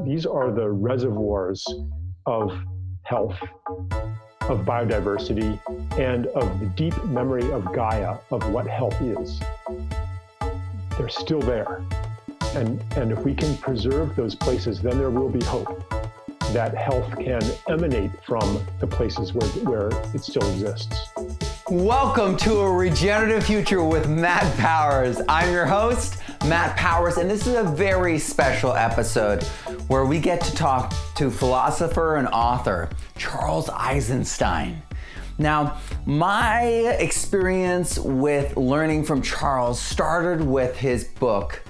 These are the reservoirs of health, of biodiversity, and of the deep memory of Gaia of what health is. They're still there. And, and if we can preserve those places, then there will be hope that health can emanate from the places where, where it still exists. Welcome to a regenerative future with Matt Powers. I'm your host, Matt Powers, and this is a very special episode where we get to talk to philosopher and author Charles Eisenstein. Now, my experience with learning from Charles started with his book,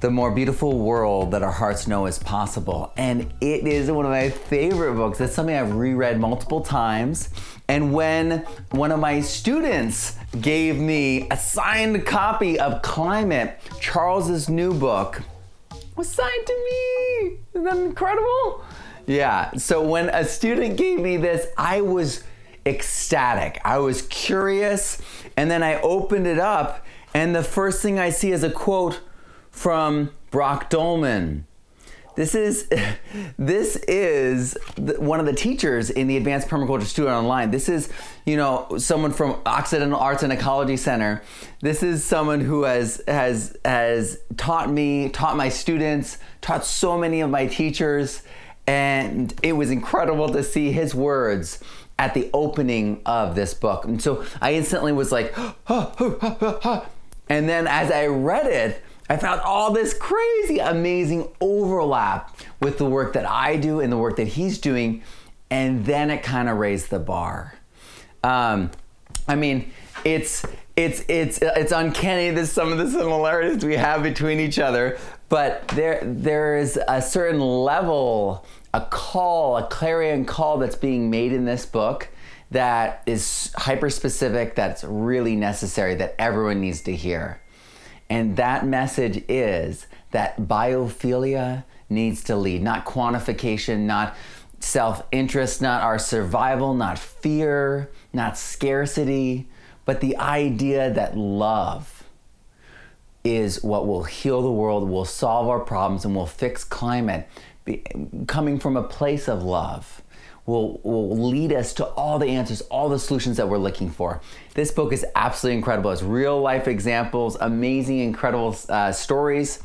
The More Beautiful World That Our Hearts Know Is Possible. And it is one of my favorite books. It's something I've reread multiple times. And when one of my students gave me a signed copy of Climate, Charles's new book, was signed to me. Isn't that incredible? Yeah. So when a student gave me this, I was ecstatic. I was curious. And then I opened it up, and the first thing I see is a quote from Brock Dolman. This is this is one of the teachers in the Advanced Permaculture Student Online. This is, you know, someone from Occidental Arts and Ecology Center. This is someone who has has has taught me, taught my students, taught so many of my teachers, and it was incredible to see his words at the opening of this book. And so I instantly was like, and then as I read it, I found all this crazy, amazing overlap with the work that I do and the work that he's doing. And then it kind of raised the bar. Um, I mean, it's it's it's it's uncanny that some of the similarities we have between each other, but there there is a certain level, a call, a clarion call that's being made in this book that is hyper specific, that's really necessary, that everyone needs to hear. And that message is that biophilia needs to lead, not quantification, not self interest, not our survival, not fear, not scarcity, but the idea that love is what will heal the world, will solve our problems, and will fix climate, coming from a place of love will, will lead us to all the answers, all the solutions that we're looking for. This book is absolutely incredible. It's real life examples, amazing, incredible uh, stories,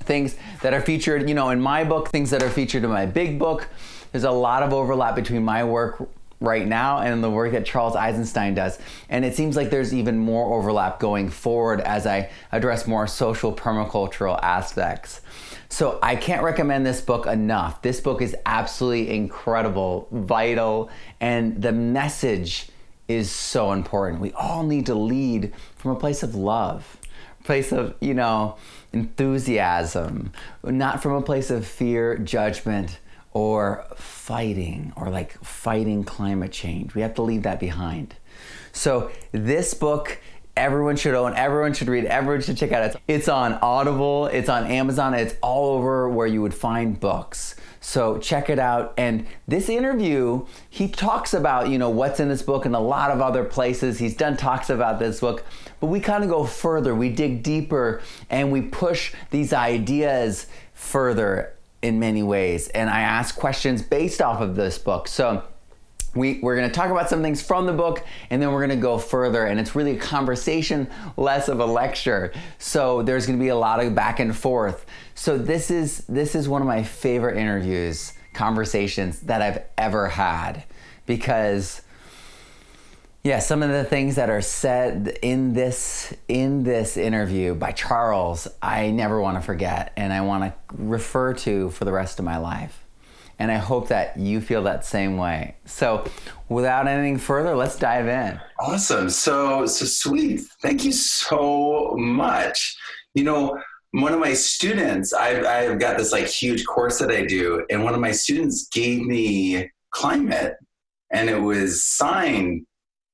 things that are featured, you know, in my book, things that are featured in my big book. There's a lot of overlap between my work right now and the work that Charles Eisenstein does. And it seems like there's even more overlap going forward as I address more social permacultural aspects. So I can't recommend this book enough. This book is absolutely incredible, vital, and the message is so important. We all need to lead from a place of love, place of, you know, enthusiasm, not from a place of fear, judgment, or fighting, or like fighting climate change. We have to leave that behind. So this book everyone should own, everyone should read, everyone should check out. It's, it's on Audible, it's on Amazon, it's all over where you would find books. So check it out. And this interview, he talks about, you know, what's in this book and a lot of other places. He's done talks about this book, but we kind of go further. We dig deeper and we push these ideas further in many ways. And I ask questions based off of this book. So we, we're going to talk about some things from the book and then we're going to go further and it's really a conversation less of a lecture so there's going to be a lot of back and forth so this is this is one of my favorite interviews conversations that i've ever had because yeah some of the things that are said in this in this interview by charles i never want to forget and i want to refer to for the rest of my life and I hope that you feel that same way. So, without anything further, let's dive in. Awesome. So, so sweet. Thank you so much. You know, one of my students, I've, I've got this like huge course that I do, and one of my students gave me climate, and it was signed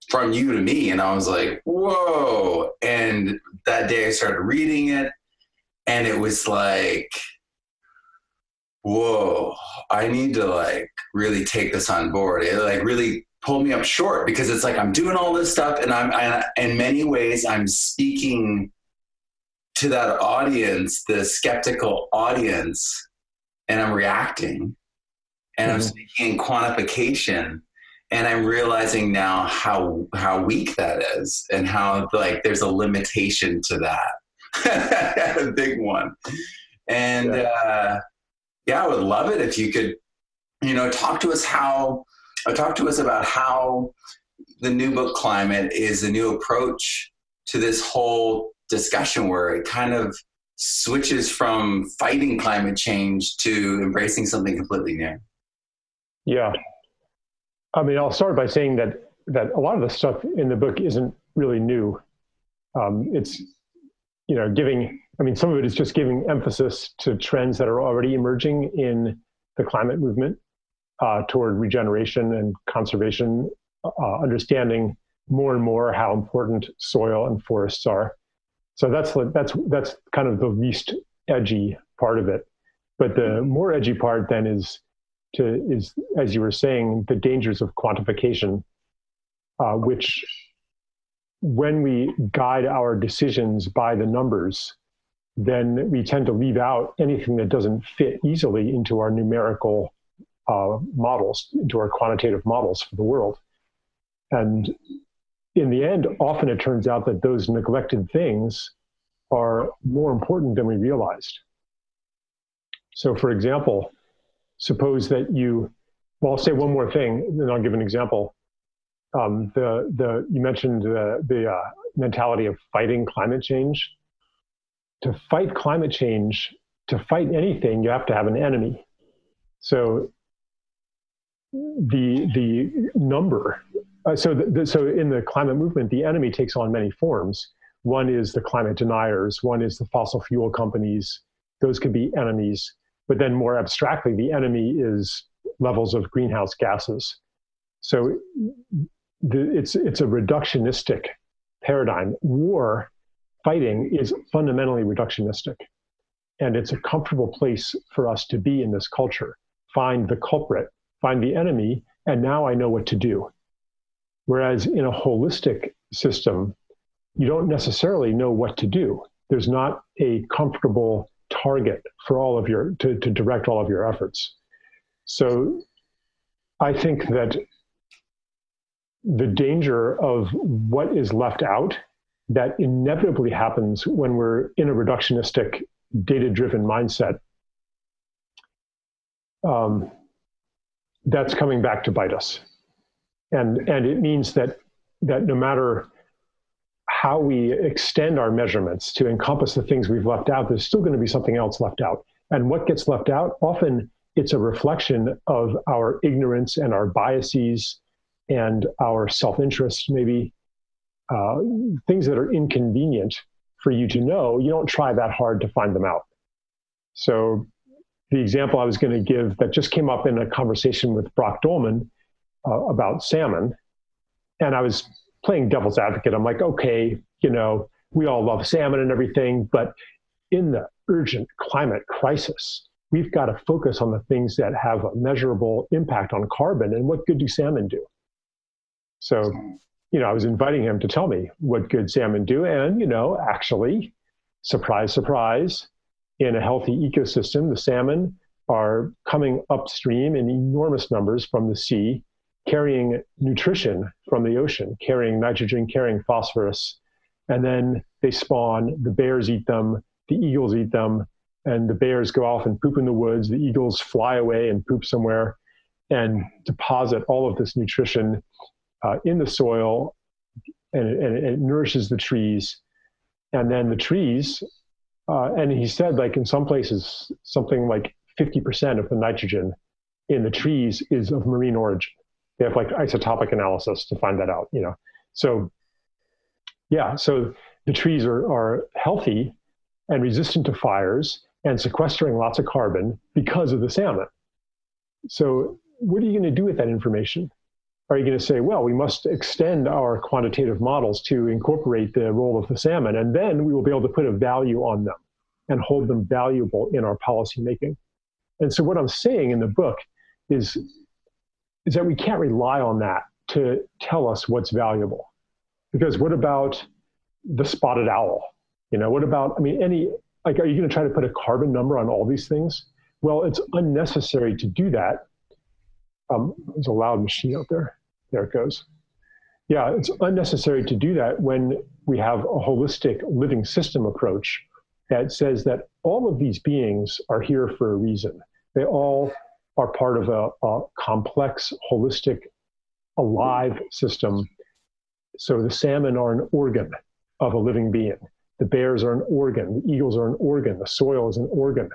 from you to me. And I was like, whoa. And that day I started reading it, and it was like, whoa, I need to like really take this on board. It like really pulled me up short because it's like I'm doing all this stuff and I'm I, in many ways I'm speaking to that audience, the skeptical audience and I'm reacting and mm-hmm. I'm speaking in quantification and I'm realizing now how how weak that is and how like there's a limitation to that. a big one. And yeah. Uh, yeah, I would love it if you could, you know, talk to us how uh, talk to us about how the new book climate is a new approach to this whole discussion where it kind of switches from fighting climate change to embracing something completely new. Yeah. I mean, I'll start by saying that that a lot of the stuff in the book isn't really new. Um, it's you know giving. I mean, some of it is just giving emphasis to trends that are already emerging in the climate movement uh, toward regeneration and conservation, uh, understanding more and more how important soil and forests are. So that's that's that's kind of the least edgy part of it. But the more edgy part then is to is as you were saying the dangers of quantification, uh, which when we guide our decisions by the numbers, then we tend to leave out anything that doesn't fit easily into our numerical uh, models, into our quantitative models for the world. And in the end, often it turns out that those neglected things are more important than we realized. So, for example, suppose that you, well, I'll say one more thing, then I'll give an example. Um, the, the, you mentioned the, the uh, mentality of fighting climate change. To fight climate change, to fight anything, you have to have an enemy. So the the number. Uh, so the, the, so in the climate movement, the enemy takes on many forms. One is the climate deniers. One is the fossil fuel companies. Those could be enemies. But then more abstractly, the enemy is levels of greenhouse gases. So the, it's it's a reductionistic paradigm. War fighting is fundamentally reductionistic, and it's a comfortable place for us to be in this culture. Find the culprit find the enemy, and now I know what to do. Whereas in a holistic system, you don't necessarily know what to do. There's not a comfortable target for all of your to, to direct all of your efforts. So I think that the danger of what is left out that inevitably happens when we're in a reductionistic data driven mindset um, that's coming back to bite us. And, and it means that, that no matter how we extend our measurements to encompass the things we've left out, there's still going to be something else left out. And what gets left out, often it's a reflection of our ignorance and our biases and our self interest, maybe uh, things that are inconvenient for you to know. You don't try that hard to find them out. So the example I was going to give that just came up in a conversation with Brock Dolman uh, about salmon. And I was playing devil's advocate. I'm like, okay, you know, we all love salmon and everything, but in the urgent climate crisis, we've got to focus on the things that have a measurable impact on carbon and what good do salmon do? So, you know, I was inviting him to tell me what good salmon do. And, you know, actually, surprise, surprise, in a healthy ecosystem, the salmon are coming upstream in enormous numbers from the sea, carrying nutrition from the ocean, carrying nitrogen, carrying phosphorus. And then they spawn, the bears eat them, the eagles eat them, and the bears go off and poop in the woods. The eagles fly away and poop somewhere and deposit all of this nutrition uh, in the soil, and, and it nourishes the trees. And then the trees uh, and he said, like in some places, something like 50% of the nitrogen in the trees is of marine origin. They have like isotopic analysis to find that out, you know. So, yeah, so the trees are, are healthy and resistant to fires and sequestering lots of carbon because of the salmon. So, what are you going to do with that information? are you going to say, well, we must extend our quantitative models to incorporate the role of the salmon, and then we will be able to put a value on them and hold them valuable in our policy making? And so, what I'm saying in the book is, is that we can't rely on that to tell us what's valuable. Because what about the spotted owl? You know, what about, I mean, any, like, are you going to try to put a carbon number on all these things? Well, it's unnecessary to do that. Um, there's a loud machine out there. There it goes. Yeah, it's unnecessary to do that when we have a holistic living system approach that says that all of these beings are here for a reason. They all are part of a, a complex, holistic, alive system. So the salmon are an organ of a living being. The bears are an organ. The eagles are an organ. The soil is an organ.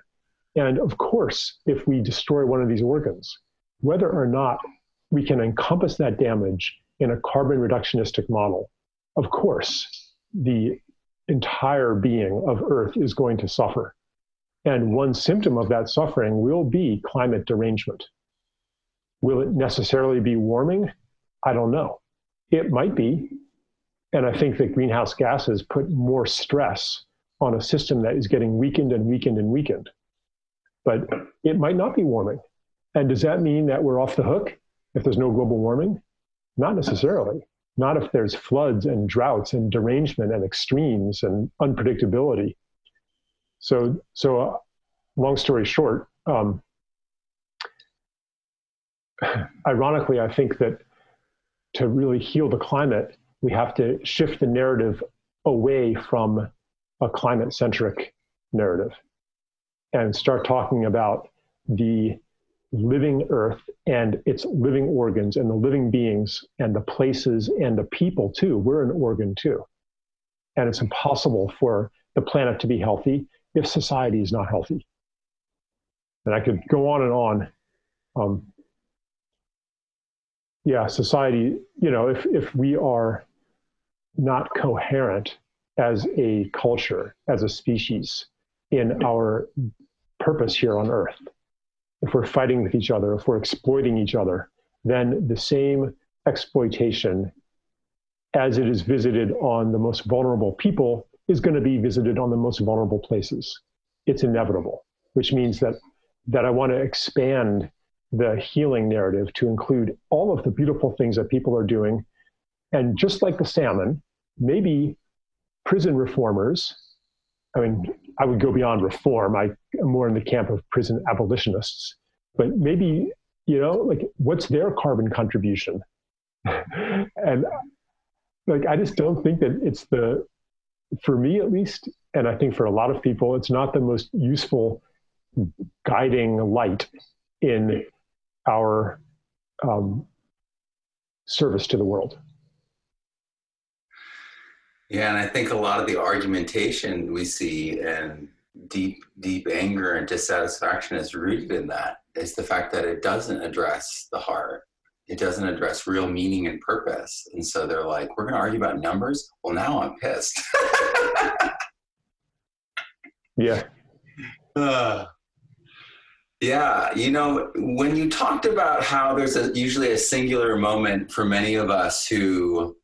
And of course, if we destroy one of these organs, whether or not we can encompass that damage in a carbon reductionistic model, of course, the entire being of Earth is going to suffer. And one symptom of that suffering will be climate derangement. Will it necessarily be warming? I don't know. It might be. And I think that greenhouse gases put more stress on a system that is getting weakened and weakened and weakened. But it might not be warming. And does that mean that we're off the hook if there's no global warming? Not necessarily. Not if there's floods and droughts and derangement and extremes and unpredictability. So, so uh, long story short, um, ironically, I think that to really heal the climate, we have to shift the narrative away from a climate centric narrative and start talking about the living earth and its living organs and the living beings and the places and the people too. We're an organ too. And it's impossible for the planet to be healthy if society is not healthy. And I could go on and on. Um, yeah, society, you know, if, if we are not coherent as a culture, as a species in our purpose here on earth, if we're fighting with each other, if we're exploiting each other, then the same exploitation as it is visited on the most vulnerable people is going to be visited on the most vulnerable places. It's inevitable, which means that that I want to expand the healing narrative to include all of the beautiful things that people are doing. And just like the salmon, maybe prison reformers, I mean, I would go beyond reform. I am more in the camp of prison abolitionists. But maybe, you know, like what's their carbon contribution? and like I just don't think that it's the for me at least, and I think for a lot of people, it's not the most useful guiding light in our um, service to the world. Yeah, and I think a lot of the argumentation we see and deep, deep anger and dissatisfaction is rooted in that. Is the fact that it doesn't address the heart. It doesn't address real meaning and purpose. And so they're like, we're going to argue about numbers. Well, now I'm pissed. yeah. Uh, yeah, you know, when you talked about how there's a, usually a singular moment for many of us who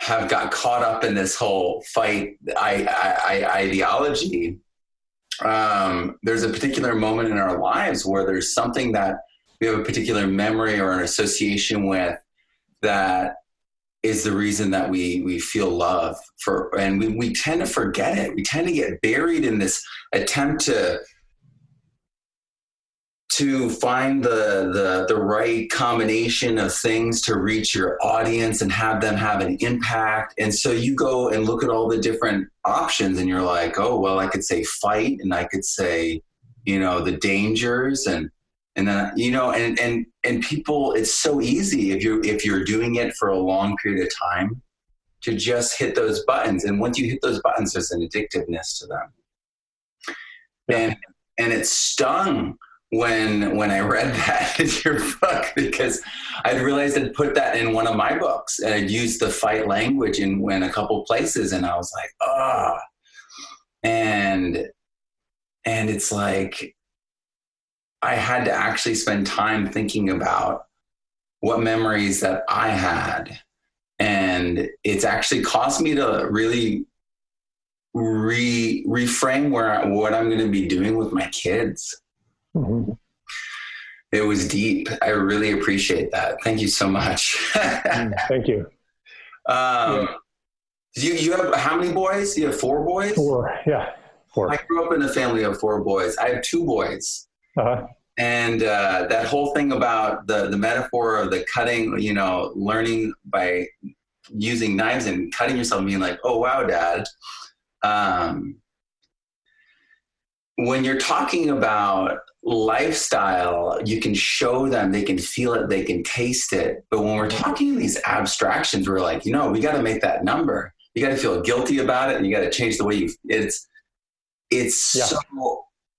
have got caught up in this whole fight I, I, I, ideology. Um, there's a particular moment in our lives where there's something that we have a particular memory or an association with that is the reason that we we feel love for and we, we tend to forget it. We tend to get buried in this attempt to to find the, the the right combination of things to reach your audience and have them have an impact. And so you go and look at all the different options and you're like oh well i could say fight and i could say you know the dangers and and then you know and and and people it's so easy if you're if you're doing it for a long period of time to just hit those buttons. And once you hit those buttons there's an addictiveness to them. And and it stung when when I read that in your book because I'd realized I'd put that in one of my books and I'd used the fight language in, in a couple places and I was like, ah, oh. and and it's like I had to actually spend time thinking about what memories that I had, and it's actually caused me to really re reframe where what I'm going to be doing with my kids Mm-hmm. It was deep. I really appreciate that. Thank you so much. Mm, thank you. Um, yeah. You you have how many boys? You have four boys. Four. Yeah. Four. I grew up in a family of four boys. I have two boys. Uh-huh. And uh, that whole thing about the, the metaphor of the cutting, you know, learning by using knives and cutting yourself and being like, oh, wow, dad. Um, when you're talking about lifestyle, you can show them, they can feel it, they can taste it. But when we're talking these abstractions, we're like, you know, we got to make that number. You got to feel guilty about it, and you got to change the way you. It's it's yeah. so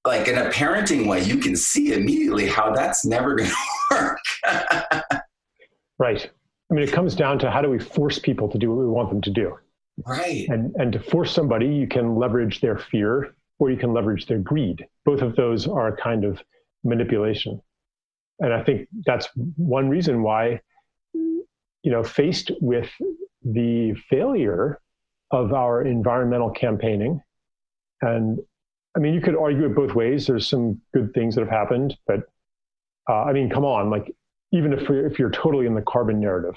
like in a parenting way, you can see immediately how that's never going to work. right. I mean, it comes down to how do we force people to do what we want them to do. Right. And and to force somebody, you can leverage their fear or you can leverage their greed. Both of those are a kind of manipulation. And I think that's one reason why, you know, faced with the failure of our environmental campaigning, and I mean, you could argue it both ways. There's some good things that have happened, but uh, I mean, come on, like even if you're, if you're totally in the carbon narrative,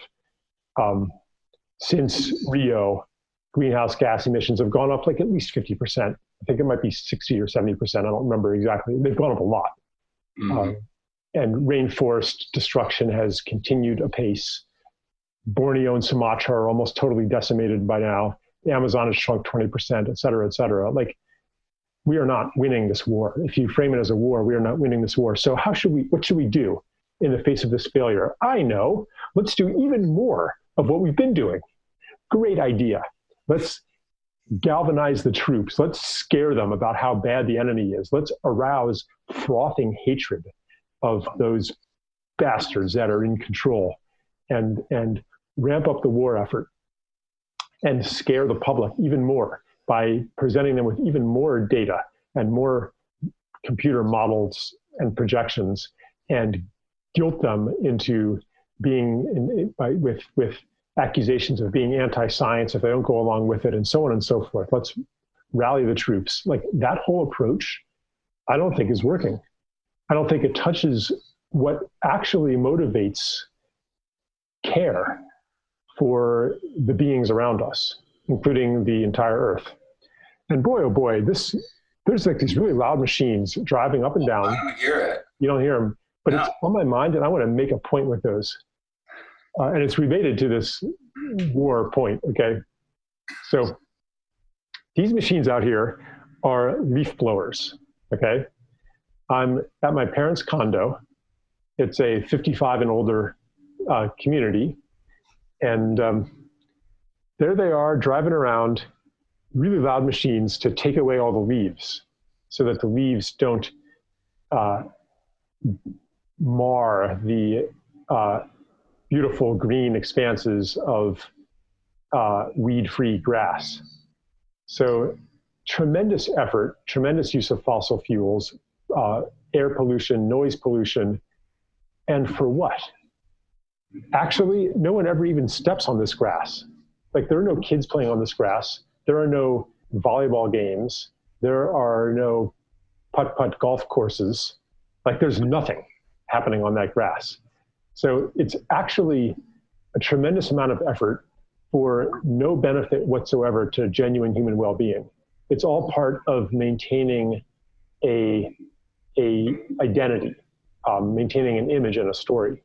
um, since Rio, greenhouse gas emissions have gone up like at least 50%. I think it might be 60 or 70%. I don't remember exactly. They've gone up a lot. Mm-hmm. Um, and rainforest destruction has continued apace. Borneo and Sumatra are almost totally decimated by now. The Amazon has shrunk 20%, et cetera, et cetera. Like, we are not winning this war. If you frame it as a war, we are not winning this war. So, how should we, what should we do in the face of this failure? I know. Let's do even more of what we've been doing. Great idea. Let's galvanize the troops. Let's scare them about how bad the enemy is. Let's arouse frothing hatred of those bastards that are in control and, and ramp up the war effort and scare the public even more by presenting them with even more data and more computer models and projections and guilt them into being in, by, with, with accusations of being anti-science if they don't go along with it and so on and so forth. Let's rally the troops. Like that whole approach i don't think is working. I don't think it touches what actually motivates care for the beings around us including the entire earth and boy oh boy this there's like these really loud machines driving up and down i don't hear it you don't hear them but no. it's on my mind and i want to make a point with those uh, and it's related to this war point. Okay, so these machines out here are leaf blowers. Okay, I'm at my parents' condo. It's a 55 and older uh, community, and um, there they are driving around really loud machines to take away all the leaves so that the leaves don't uh, mar the uh, beautiful green expanses of uh, weed-free grass. So tremendous effort, tremendous use of fossil fuels, uh, air pollution, noise pollution, and for what? Actually, no one ever even steps on this grass. Like there are no kids playing on this grass. There are no volleyball games. There are no putt-putt golf courses. Like there's nothing happening on that grass. So it's actually a tremendous amount of effort for no benefit whatsoever to genuine human well-being. It's all part of maintaining a, a identity, um, maintaining an image and a story.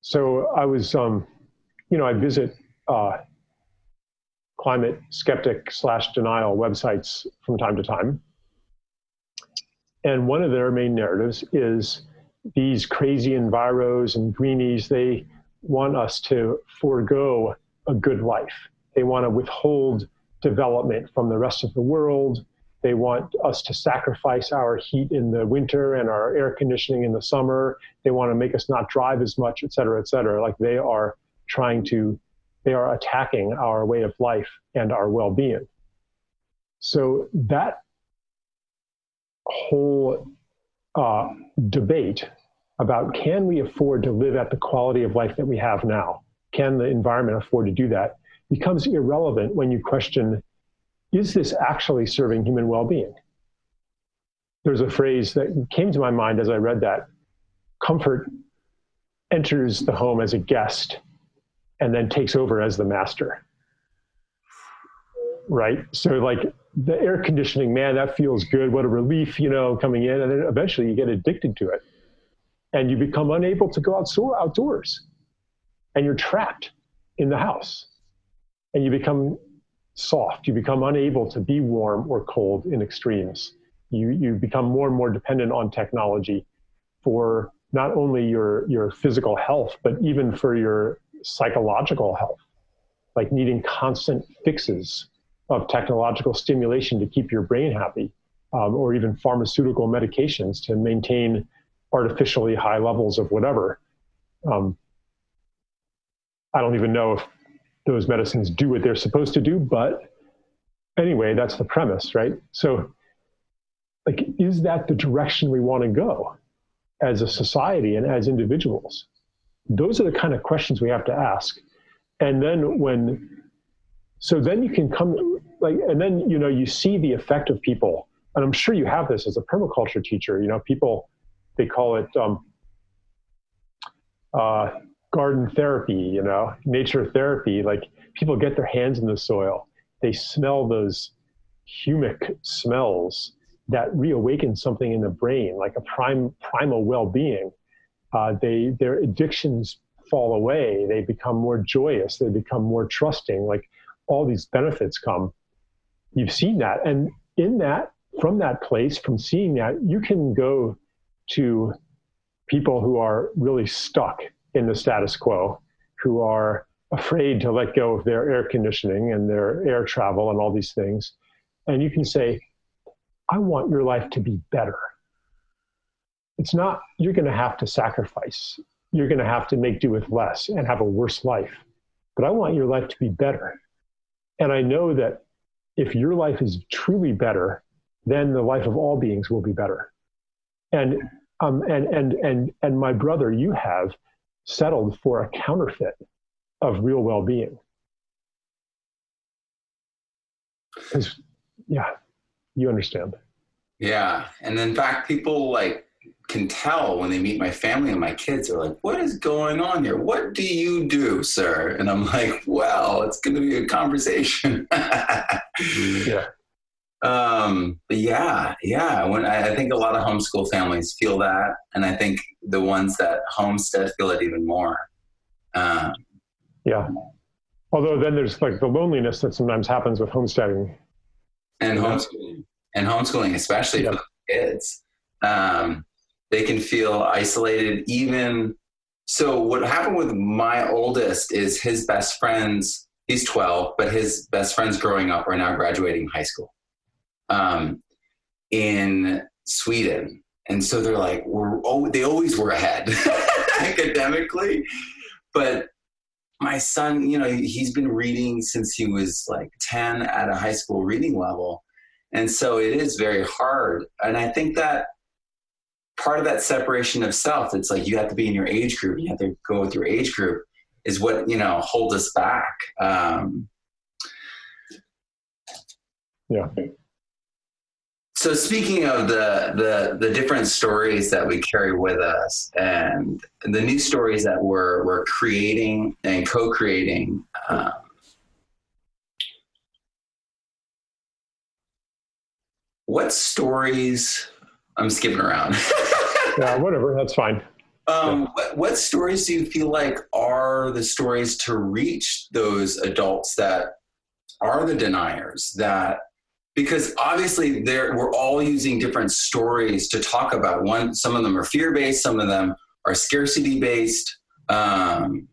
So I was, um, you know, I visit uh, climate skeptic slash denial websites from time to time. And one of their main narratives is these crazy enviros and greenies, they want us to forego a good life. They want to withhold development from the rest of the world. They want us to sacrifice our heat in the winter and our air conditioning in the summer. They want to make us not drive as much, et cetera, et cetera. Like they are trying to, they are attacking our way of life and our well being. So that whole uh, debate about can we afford to live at the quality of life that we have now? Can the environment afford to do that? Becomes irrelevant when you question is this actually serving human well being? There's a phrase that came to my mind as I read that comfort enters the home as a guest and then takes over as the master. right? So like the air conditioning, man, that feels good. What a relief, you know, coming in, and then eventually you get addicted to it, and you become unable to go outdoors, and you're trapped in the house, and you become soft. You become unable to be warm or cold in extremes. You you become more and more dependent on technology for not only your your physical health, but even for your psychological health, like needing constant fixes of technological stimulation to keep your brain happy, um, or even pharmaceutical medications to maintain artificially high levels of whatever. Um, I don't even know if those medicines do what they're supposed to do, but anyway, that's the premise, right? So, like, is that the direction we want to go as a society and as individuals? Those are the kind of questions we have to ask. And then when, so then you can come, like, and then, you know, you see the effect of people. And I'm sure you have this as a permaculture teacher. You know, people, they call it um, uh, garden therapy, you know, nature therapy. Like people get their hands in the soil, they smell those humic smells that reawaken something in the brain, like a prime primal well-being. Uh, they their addictions fall away. They become more joyous. They become more trusting. Like all these benefits come. You've seen that, and in that, from that place, from seeing that, you can go to people who are really stuck in the status quo who are afraid to let go of their air conditioning and their air travel and all these things. And you can say, I want your life to be better. It's not, you're going to have to sacrifice. You're going to have to make do with less and have a worse life. But I want your life to be better. And I know that if your life is truly better, then the life of all beings will be better. And um, and and and and my brother, you have settled for a counterfeit of real well-being yeah you understand yeah and in fact people like can tell when they meet my family and my kids are like what is going on here what do you do sir and i'm like well it's going to be a conversation yeah um, but yeah, yeah. When I, I, think a lot of homeschool families feel that, and I think the ones that homestead feel it even more. Um, yeah. Although then there's like the loneliness that sometimes happens with homesteading. And homeschooling, and homeschooling, especially yeah. for kids, um, they can feel isolated. Even so, what happened with my oldest is his best friends. He's 12, but his best friends growing up are now graduating high school um, in Sweden. And so they're like, we're, oh, they always were ahead academically. But my son, you know, he's been reading since he was like 10 at a high school reading level. And so it is very hard. And I think that part of that separation of self, it's like you have to be in your age group, you have to go with your age group, is what, you know, holds us back. Um, yeah. So speaking of the, the the different stories that we carry with us, and the new stories that we're we're creating and co-creating, um, what stories? I'm skipping around. yeah, whatever. That's fine. Um, yeah. what, what stories do you feel like are the stories to reach those adults that are the deniers that because obviously there we're all using different stories to talk about one some of them are fear based some of them are scarcity based um,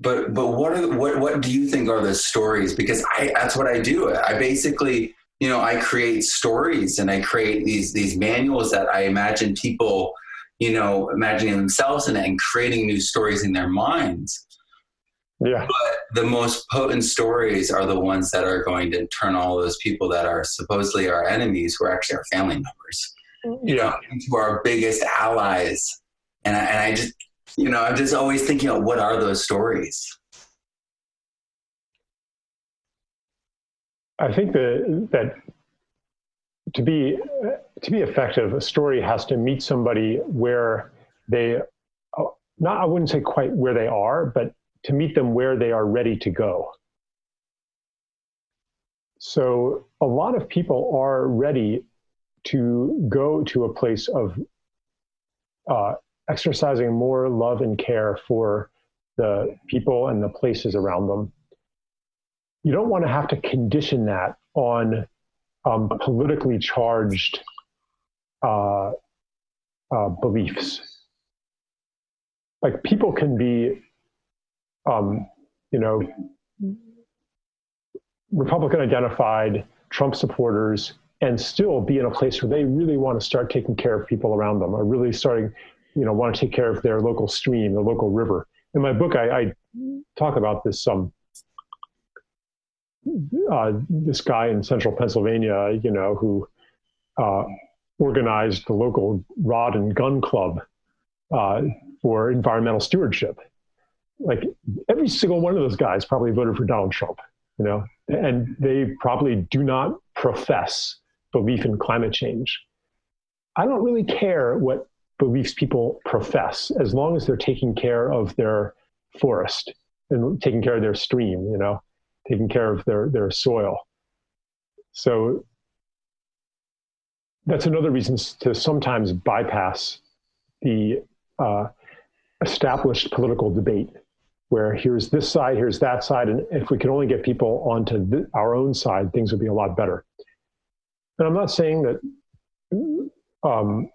but but what are what what do you think are the stories because i that's what i do i basically you know i create stories and i create these these manuals that i imagine people you know imagining themselves and, and creating new stories in their minds yeah. But the most potent stories are the ones that are going to turn all those people that are supposedly our enemies, who are actually our family members, you know, into our biggest allies. And I, and I just, you know, I'm just always thinking of what are those stories? I think that that to be to be effective, a story has to meet somebody where they not I wouldn't say quite where they are, but to meet them where they are ready to go. so a lot of people are ready to go to a place of uh, exercising more love and care for the people and the places around them. You don't want to have to condition that on um, politically charged uh, uh, beliefs. Like people can be, um, you know, Republican identified, Trump supporters, and still be in a place where they really want to start taking care of people around them, or really starting, you know, want to take care of their local stream, the local river. In my book, I, I talk about this. Um, uh, this guy in central Pennsylvania, you know, who uh, organized the local rod and gun club uh, for environmental stewardship. Like every single one of those guys probably voted for Donald Trump, you know, and they probably do not profess belief in climate change. I don't really care what beliefs people profess as long as they're taking care of their forest and taking care of their stream, you know, taking care of their, their soil. So that's another reason to sometimes bypass the uh, established political debate where here's this side, here's that side, and if we could only get people onto th- our own side, things would be a lot better. And I'm not saying that um,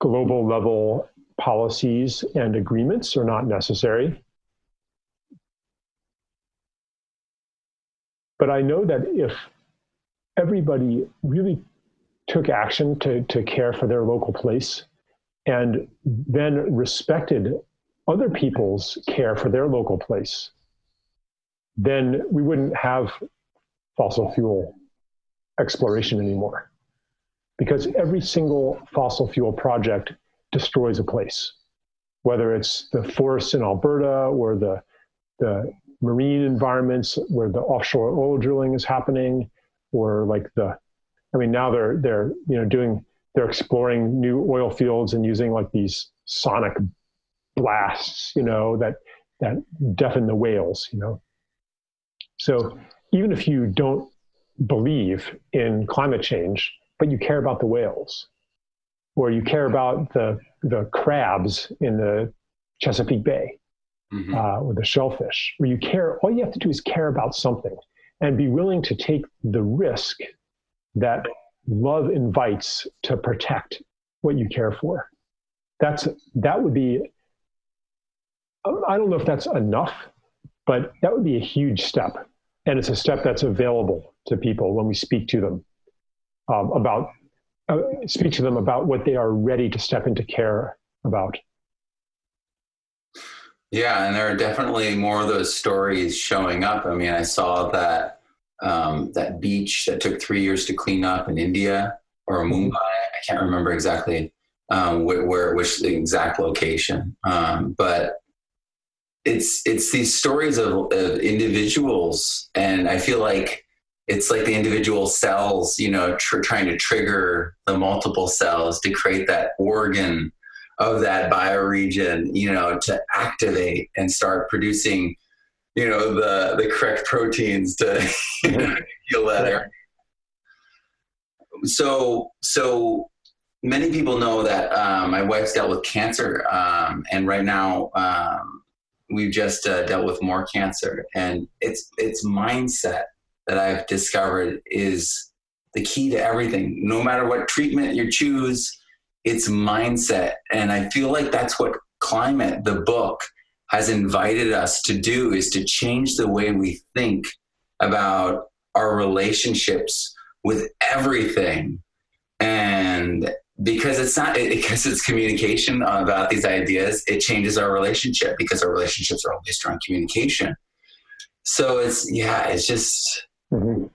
global level policies and agreements are not necessary. But I know that if everybody really took action to, to care for their local place and then respected other people's care for their local place, then we wouldn't have fossil fuel exploration anymore. Because every single fossil fuel project destroys a place, whether it's the forests in Alberta or the, the marine environments where the offshore oil drilling is happening, or like the I mean, now they're they're you know doing they're exploring new oil fields and using like these sonic blasts, you know, that that deafen the whales, you know. So even if you don't believe in climate change, but you care about the whales, or you care about the the crabs in the Chesapeake Bay, mm-hmm. uh, the shellfish, where you care, all you have to do is care about something and be willing to take the risk that love invites to protect what you care for. That's that would be. I don't know if that's enough, but that would be a huge step, and it's a step that's available to people when we speak to them um, about uh, speak to them about what they are ready to step into care about. Yeah, and there are definitely more of those stories showing up. I mean, I saw that um, that beach that took three years to clean up in India or mm-hmm. Mumbai. I can't remember exactly um, where, where, which the exact location, um, but it's it's these stories of, of, individuals, and I feel like it's like the individual cells, you know, tr- trying to trigger the multiple cells to create that organ of that bioregion, you know, to activate and start producing you know the the correct proteins to heal that area. So so many people know that um, my wife's dealt with cancer, um, and right now um, we've just uh, dealt with more cancer, and it's it's mindset that I've discovered is the key to everything. No matter what treatment you choose, it's mindset, and I feel like that's what climate the book has invited us to do is to change the way we think about our relationships with everything. And because it's not because it's communication about these ideas it changes our relationship because our relationships are all based communication. So it's yeah it's just mm-hmm.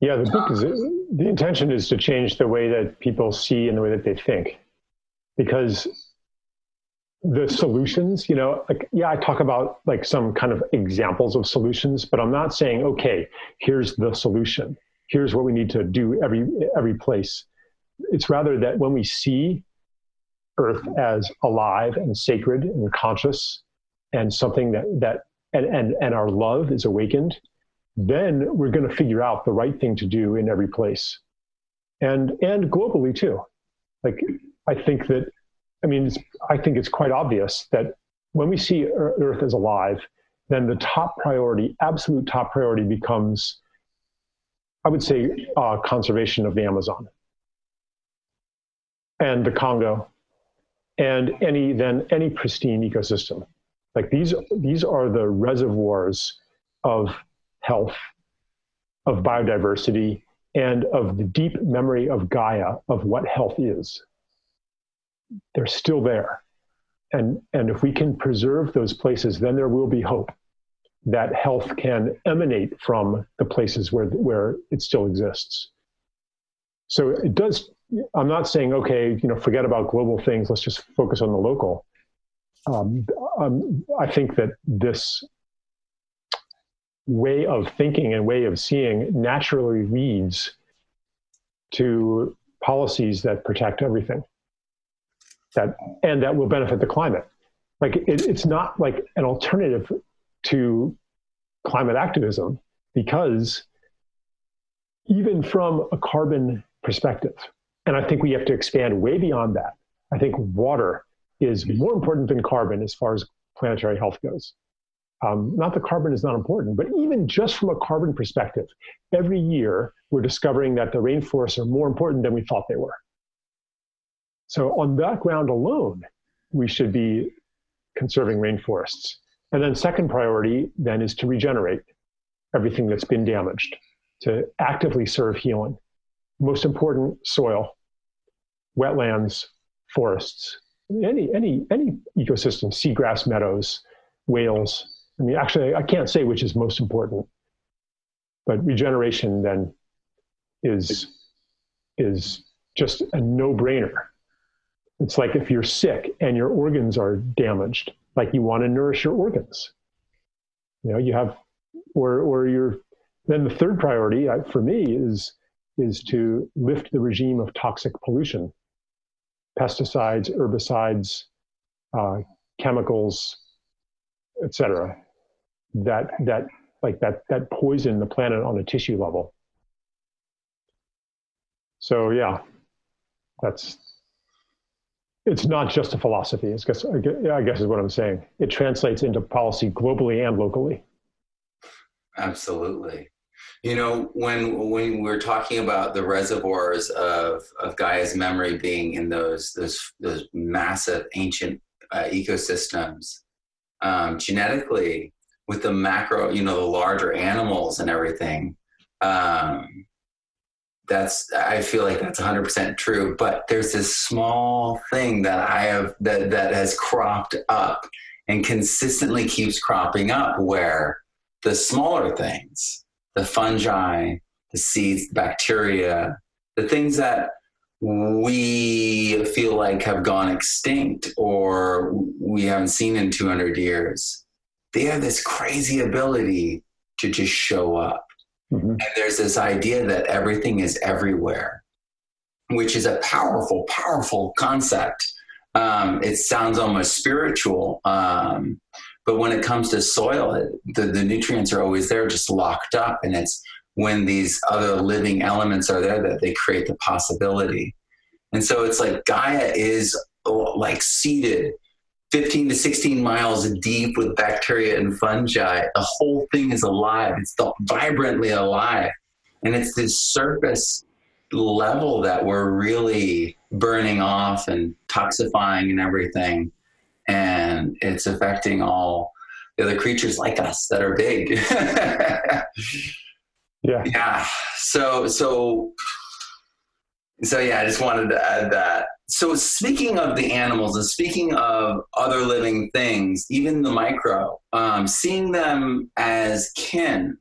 Yeah the book is the intention is to change the way that people see and the way that they think. Because the solutions you know like yeah i talk about like some kind of examples of solutions but i'm not saying okay here's the solution. Here's what we need to do every every place. It's rather that when we see earth as alive and sacred and conscious and something that that and and, and our love is awakened then we're going to figure out the right thing to do in every place, and and globally too. Like I think that, I mean, I think it's quite obvious that when we see Earth as alive, then the top priority, absolute top priority, becomes, I would say, uh, conservation of the Amazon and the Congo, and any then any pristine ecosystem. Like these, these are the reservoirs of health, of biodiversity, and of the deep memory of Gaia of what health is. They're still there. And, and if we can preserve those places, then there will be hope that health can emanate from the places where, where it still exists. So it does, I'm not saying, okay, you know, forget about global things, let's just focus on the local. Um, um, I think that this way of thinking and way of seeing naturally leads to policies that protect everything that and that will benefit the climate. Like it, it's not like an alternative to climate activism because even from a carbon perspective and i think we have to expand way beyond that i think water is more important than carbon as far as planetary health goes um, not that carbon is not important, but even just from a carbon perspective, every year we're discovering that the rainforests are more important than we thought they were. So, on that ground alone, we should be conserving rainforests. And then, second priority then is to regenerate everything that's been damaged, to actively serve healing. Most important, soil, wetlands, forests, any, any, any ecosystem, seagrass meadows, whales, I mean, actually, I can't say which is most important, but regeneration then is is just a no-brainer. It's like if you're sick and your organs are damaged, like you want to nourish your organs. You know, you have, or or you're. Then the third priority uh, for me is is to lift the regime of toxic pollution, pesticides, herbicides, uh, chemicals, etc that that like that that poison the planet on a tissue level. So yeah, that's it's not just a philosophy. It's guess I guess is what I'm saying. It translates into policy globally and locally. Absolutely. You know, when when we're talking about the reservoirs of of Gaia's memory being in those those those massive ancient uh, ecosystems, um, genetically, with the macro, you know, the larger animals and everything. Um, that's I feel like that's 100% true. But there's this small thing that I have that that has cropped up and consistently keeps cropping up where the smaller things, the fungi, the seeds, the bacteria, the things that we feel like have gone extinct or we haven't seen in 200 years they have this crazy ability to just show up. Mm-hmm. And there's this idea that everything is everywhere, which is a powerful, powerful concept. Um, it sounds almost spiritual. Um, but when it comes to soil, it, the, the nutrients are always there, just locked up. And it's when these other living elements are there that they create the possibility. And so it's like Gaia is like seated 15 to 16 miles deep with bacteria and fungi. The whole thing is alive. It's vibrantly alive. And it's this surface level that we're really burning off and toxifying and everything. And it's affecting all the other creatures like us that are big. yeah. Yeah. So, so, so yeah, I just wanted to add that so speaking of the animals and speaking of other living things even the micro um, seeing them as kin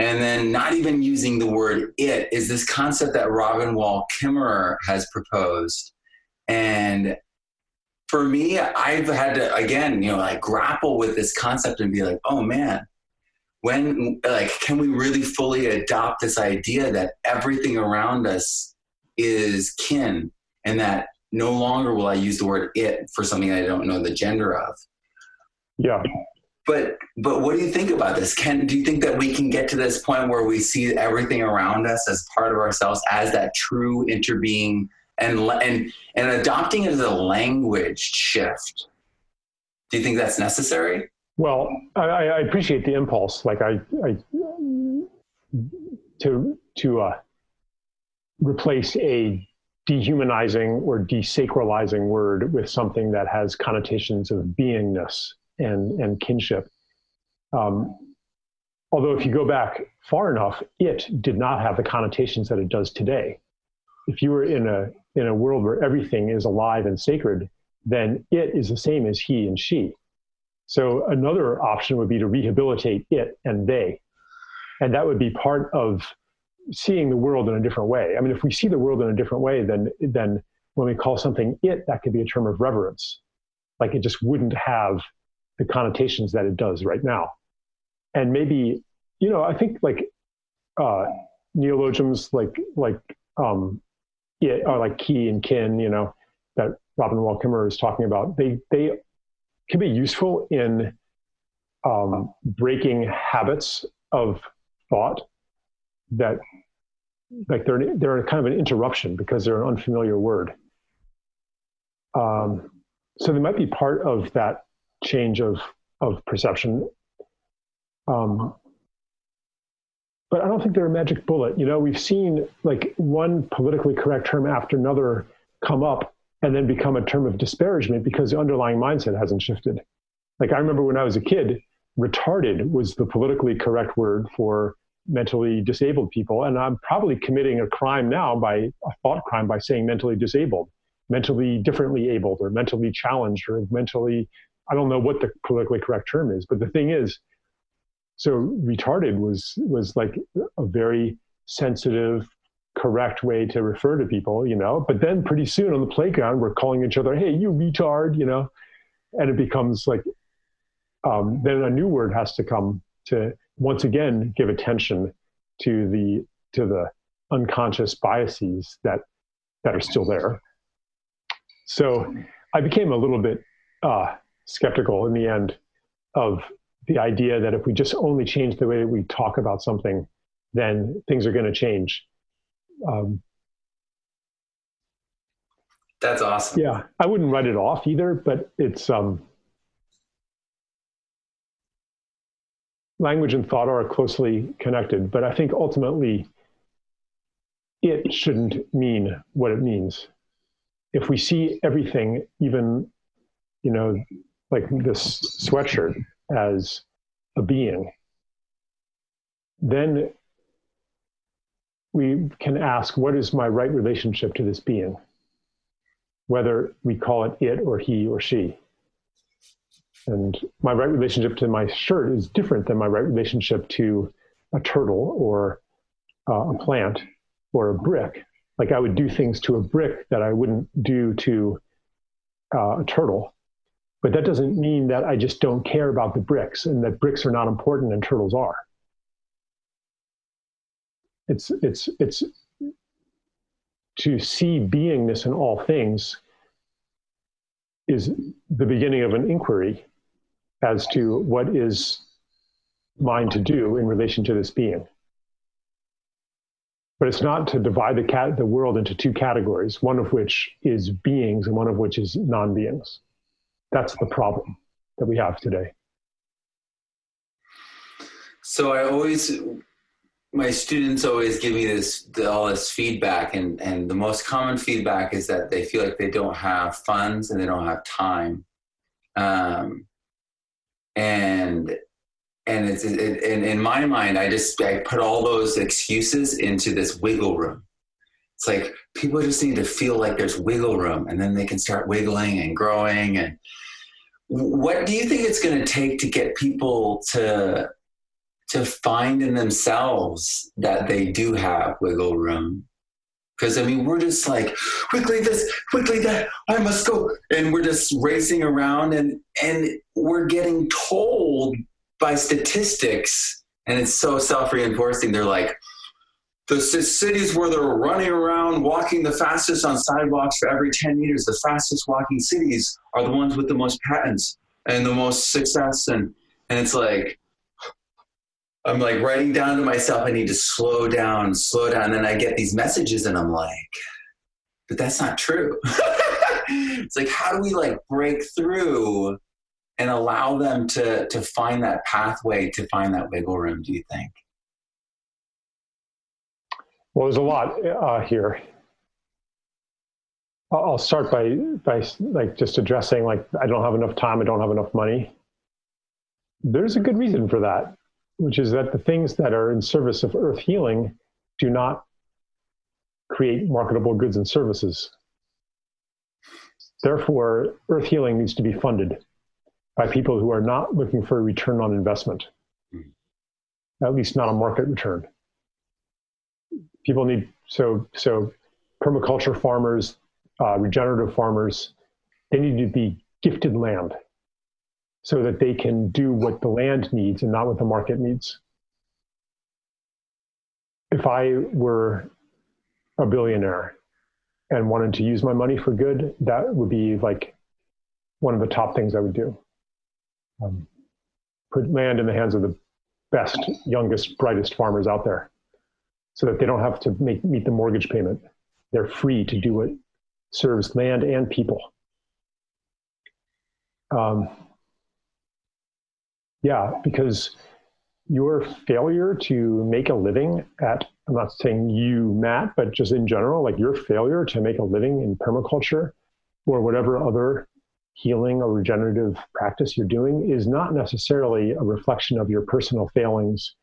and then not even using the word it is this concept that robin wall kimmerer has proposed. And for me i've had to again you know like grapple with this concept and be like oh man when like can we really fully adopt this idea that everything around us is kin and that no longer will I use the word it for something I don't know the gender of. Yeah. but but what do you think about this kin do you think that we can get to this point where we see everything around us as part of ourselves as that true interbeing and and and adopting it as a language shift do you think that's necessary well i, I appreciate the impulse like i, I to to uh, replace a dehumanizing or desacralizing word with something that has connotations of beingness and, and kinship. Um, although, if you go back far enough, it did not have the connotations that it does today. If you were in a, in a world where everything is alive and sacred, then it is the same as he and she. So, another option would be to rehabilitate it and they. And that would be part of seeing the world in a different way. I mean, if we see the world in a different way, then then when we call something it, that could be a term of reverence. Like it just wouldn't have the connotations that it does right now. And maybe, you know, I think like uh, neologisms like like um, it or like ki and kin, you know, that Robin Wall Kimmerer is talking about, they they can be useful in um, breaking habits of thought that like they're they're kind of an interruption because they're an unfamiliar word. Um, so they might be part of that change of of perception. Um, but I don't think they're a magic bullet. You know, we've seen like one politically correct term after another come up and then become a term of disparagement because the underlying mindset hasn't shifted. Like I remember when I was a kid, retarded was the politically correct word for mentally disabled people. And I'm probably committing a crime now by a thought crime by saying mentally disabled, mentally differently abled, or mentally challenged, or mentally, I don't know what the politically correct term is. But the thing is, so retarded was was like a very sensitive, correct way to refer to people, you know. But then pretty soon on the playground, we're calling each other, "Hey, you retard," you know, and it becomes like um, then a new word has to come to once again give attention to the to the unconscious biases that that are still there. So I became a little bit uh, skeptical in the end of the idea that if we just only change the way that we talk about something, then things are going to change. Um, That's awesome. Yeah, I wouldn't write it off either, but it's um, language and thought are closely connected, but I think ultimately it shouldn't mean what it means. If we see everything, even, you know, like this sweatshirt as a being, then we can ask, what is my right relationship to this being? Whether we call it it or he or she. And my right relationship to my shirt is different than my right relationship to a turtle or uh, a plant or a brick. Like I would do things to a brick that I wouldn't do to uh, a turtle. But that doesn't mean that I just don't care about the bricks and that bricks are not important and turtles are. It's, it's, it's to see beingness in all things is the beginning of an inquiry as to what is mine to do in relation to this being. But it's not to divide the, cat, the world into two categories, one of which is beings and one of which is non beings. That's the problem that we have today. So I always, my students always give me this all this feedback, and and the most common feedback is that they feel like they don't have funds and they don't have time. Um, and and it's it, in, in my mind i just i put all those excuses into this wiggle room. It's like people just need to feel like there's wiggle room and then they can start wiggling and growing. And what do you think it's going to take to get people to to find in themselves that they do have wiggle room because I mean, we're just like quickly this, quickly that. I must go, and we're just racing around, and and we're getting told by statistics, and it's so self-reinforcing. They're like, the cities where they're running around, walking the fastest on sidewalks for every ten meters, the fastest walking cities are the ones with the most patents and the most success, and And it's like, I'm like writing down to myself, I need to slow down, slow down. And I get these messages and I'm like, but that's not true. it's like, how do we like break through and allow them to, to find that pathway, to find that wiggle room, do you think? Well, there's a lot uh, here. I'll start by by like just addressing like I don't have enough time, I don't have enough money. There's a good reason for that which is that the things that are in service of earth healing do not create marketable goods and services. Therefore, earth healing needs to be funded by people who are not looking for a return on investment, at least not a market return. People need so so permaculture farmers, uh, regenerative farmers, they need to be gifted land so that they can do what the land needs and not what the market needs. If I were a billionaire and wanted to use my money for good, that would be like one of the top things I would do. Um, put land in the hands of the best, youngest, brightest farmers out there so that they don't have to make, meet the mortgage payment. They're free to do what serves land and people. Um, yeah, because your failure to make a living at, I'm not saying you, Matt, but just in general, like your failure to make a living in permaculture or whatever other healing or regenerative practice you're doing is not necessarily a reflection of your personal failings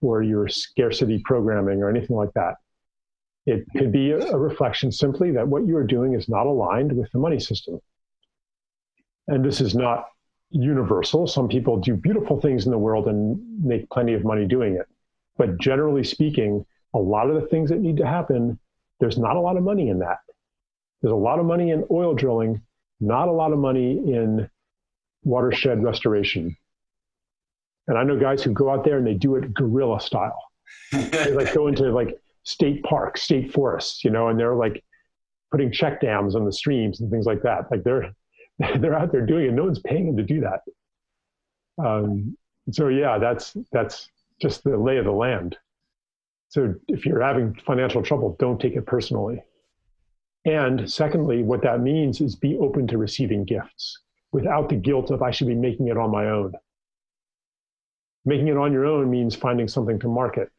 or your scarcity programming or anything like that. It could be a reflection simply that what you are doing is not aligned with the money system. And this is not universal. Some people do beautiful things in the world and make plenty of money doing it. But generally speaking, a lot of the things that need to happen, there's not a lot of money in that. There's a lot of money in oil drilling, not a lot of money in watershed restoration. And I know guys who go out there and they do it guerrilla style. they like go into like state parks, state forests, you know, and they're like putting check dams on the streams and things like that. Like they're they're out there doing it. No one's paying them to do that. Um, so yeah, that's that's just the lay of the land. So if you're having financial trouble, don't take it personally. And secondly, what that means is be open to receiving gifts without the guilt of I should be making it on my own. Making it on your own means finding something to market.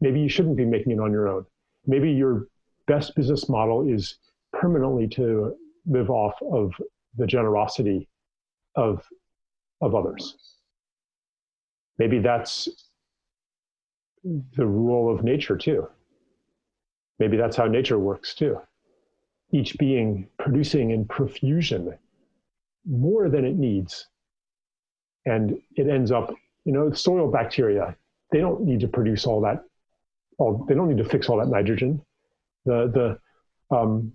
Maybe you shouldn't be making it on your own. Maybe your best business model is permanently to live off of the generosity of of others. Maybe that's the rule of nature too. Maybe that's how nature works too. Each being producing in profusion more than it needs. And it ends up, you know, soil bacteria, they don't need to produce all that, all, they don't need to fix all that nitrogen. The, the um,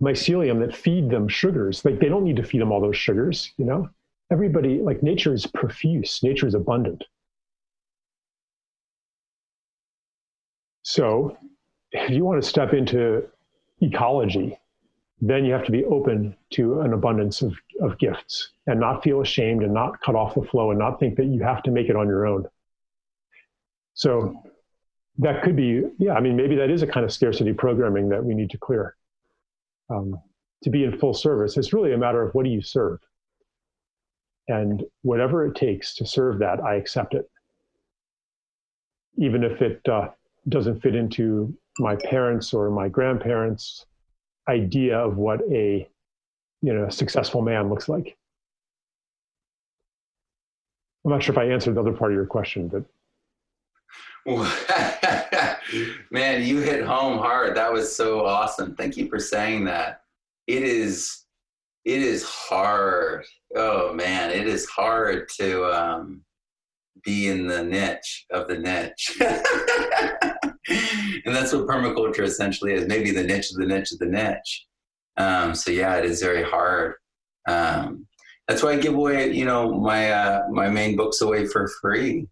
mycelium that feed them sugars. Like they don't need to feed them all those sugars, you know? Everybody, like nature is profuse, nature is abundant. So if you want to step into ecology, then you have to be open to an abundance of, of gifts and not feel ashamed and not cut off the flow and not think that you have to make it on your own. So that could be, yeah, I mean, maybe that is a kind of scarcity programming that we need to clear um, to be in full service. It's really a matter of what do you serve? And whatever it takes to serve that, I accept it. Even if it uh, doesn't fit into my parents or my grandparents' idea of what a you know successful man looks like. I'm not sure if I answered the other part of your question, but Man, you hit home hard. That was so awesome. Thank you for saying that. It is it is hard. Oh man, it is hard to um, be in the niche of the niche. and that's what permaculture essentially is, maybe the niche of the niche of the niche. Um, so yeah, it is very hard. Um, that's why I give away, you know, my uh, my main books away for free.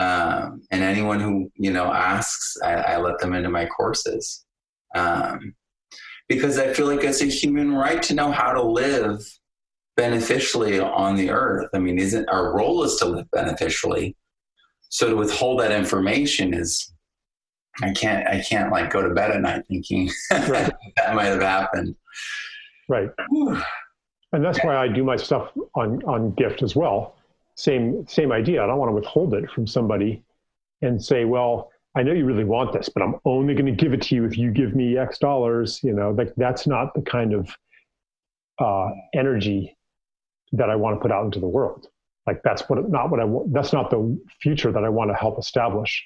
Um, and anyone who you know asks, I, I let them into my courses um, because I feel like it's a human right to know how to live beneficially on the earth. I mean, isn't our role is to live beneficially. So to withhold that information is I can't I can't like go to bed at night thinking right. that might have happened. Right. and that's why I do my stuff on on gift as well. Same same idea. I don't want to withhold it from somebody and say, well, I know you really want this, but I'm only going to give it to you if you give me X dollars. You know, like that's not the kind of uh, energy that I want to put out into the world. Like that's what not what I want. That's not the future that I want to help establish.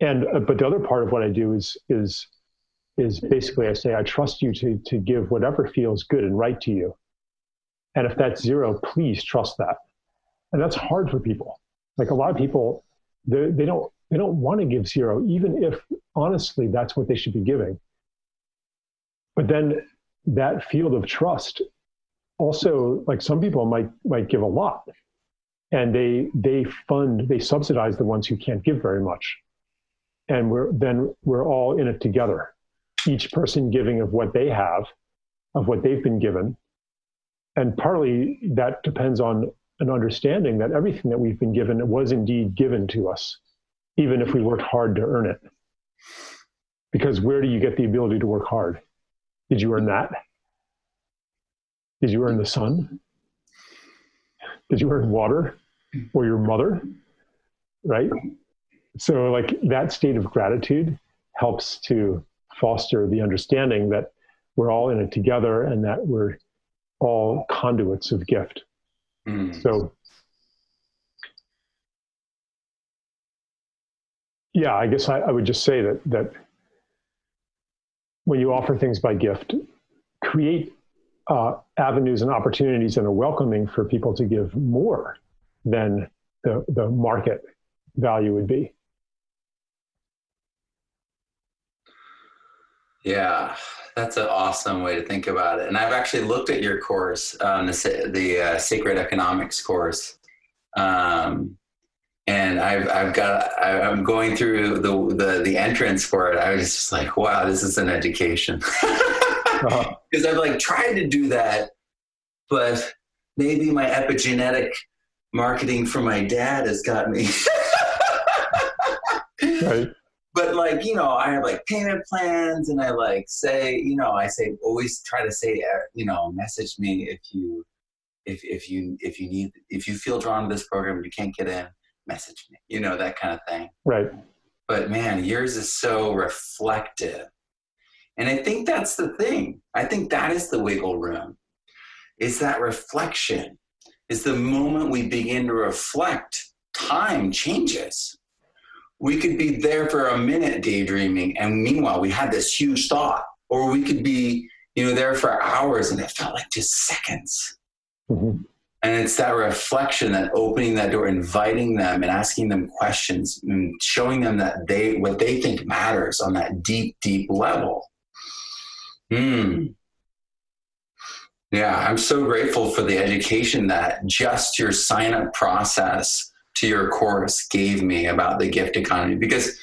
And uh, but the other part of what I do is is is basically I say I trust you to to give whatever feels good and right to you. And if that's zero, please trust that. And that's hard for people. Like a lot of people, they, they don't they don't want to give zero, even if honestly that's what they should be giving. But then that field of trust also like some people might might give a lot and they they fund they subsidize the ones who can't give very much and we're then we're all in it together each person giving of what they have of what they've been given and partly that depends on an understanding that everything that we've been given was indeed given to us even if we worked hard to earn it because where do you get the ability to work hard did you earn that did you earn the sun? Did you earn water or your mother? Right? So, like that state of gratitude helps to foster the understanding that we're all in it together and that we're all conduits of gift. Mm. So, yeah, I guess I, I would just say that that when you offer things by gift, create uh, avenues and opportunities that are welcoming for people to give more than the, the market value would be. Yeah, that's an awesome way to think about it. And I've actually looked at your course, um, the, the uh, Sacred Economics course. Um, and I've, I've got, I'm going through the, the, the entrance for it. I was just like, wow, this is an education. uh-huh because I've like tried to do that, but maybe my epigenetic marketing for my dad has got me. right. But like you know, I have like payment plans, and I like say you know I say always try to say uh, you know message me if you if if you if you need if you feel drawn to this program and you can't get in message me you know that kind of thing right but man yours is so reflective and I think that's the thing. I think that is the wiggle room. Is that reflection. Is the moment we begin to reflect, time changes. We could be there for a minute daydreaming, and meanwhile we had this huge thought, or we could be, you know, there for hours, and it felt like just seconds. Mm-hmm. And it's that reflection, that opening that door, inviting them and asking them questions and showing them that they what they think matters on that deep, deep level. Hmm. Yeah, I'm so grateful for the education that just your sign up process to your course gave me about the gift economy because,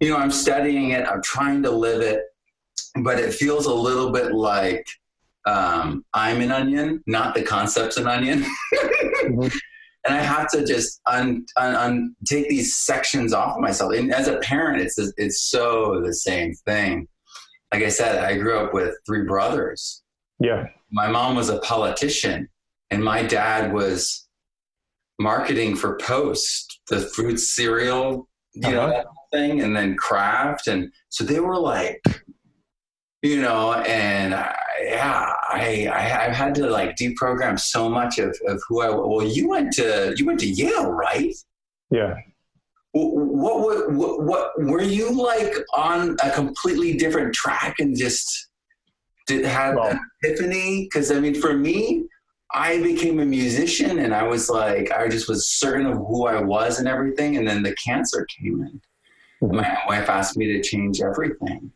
you know, I'm studying it, I'm trying to live it, but it feels a little bit like um, I'm an onion, not the concept's an onion. mm-hmm. And I have to just un, un, un, take these sections off of myself. And as a parent, it's it's so the same thing like I said, I grew up with three brothers. Yeah. My mom was a politician, and my dad was marketing for Post, the fruit cereal, you uh-huh. know, thing, and then Kraft. And so they were like, you know, and I, yeah, I, I have had to like deprogram so much of, of who I. Well, you went to you went to Yale, right? Yeah what, what, what, were you like on a completely different track and just did have well, an epiphany? Because I mean, for me, I became a musician and I was like, I just was certain of who I was and everything. And then the cancer came in. Mm-hmm. My wife asked me to change everything.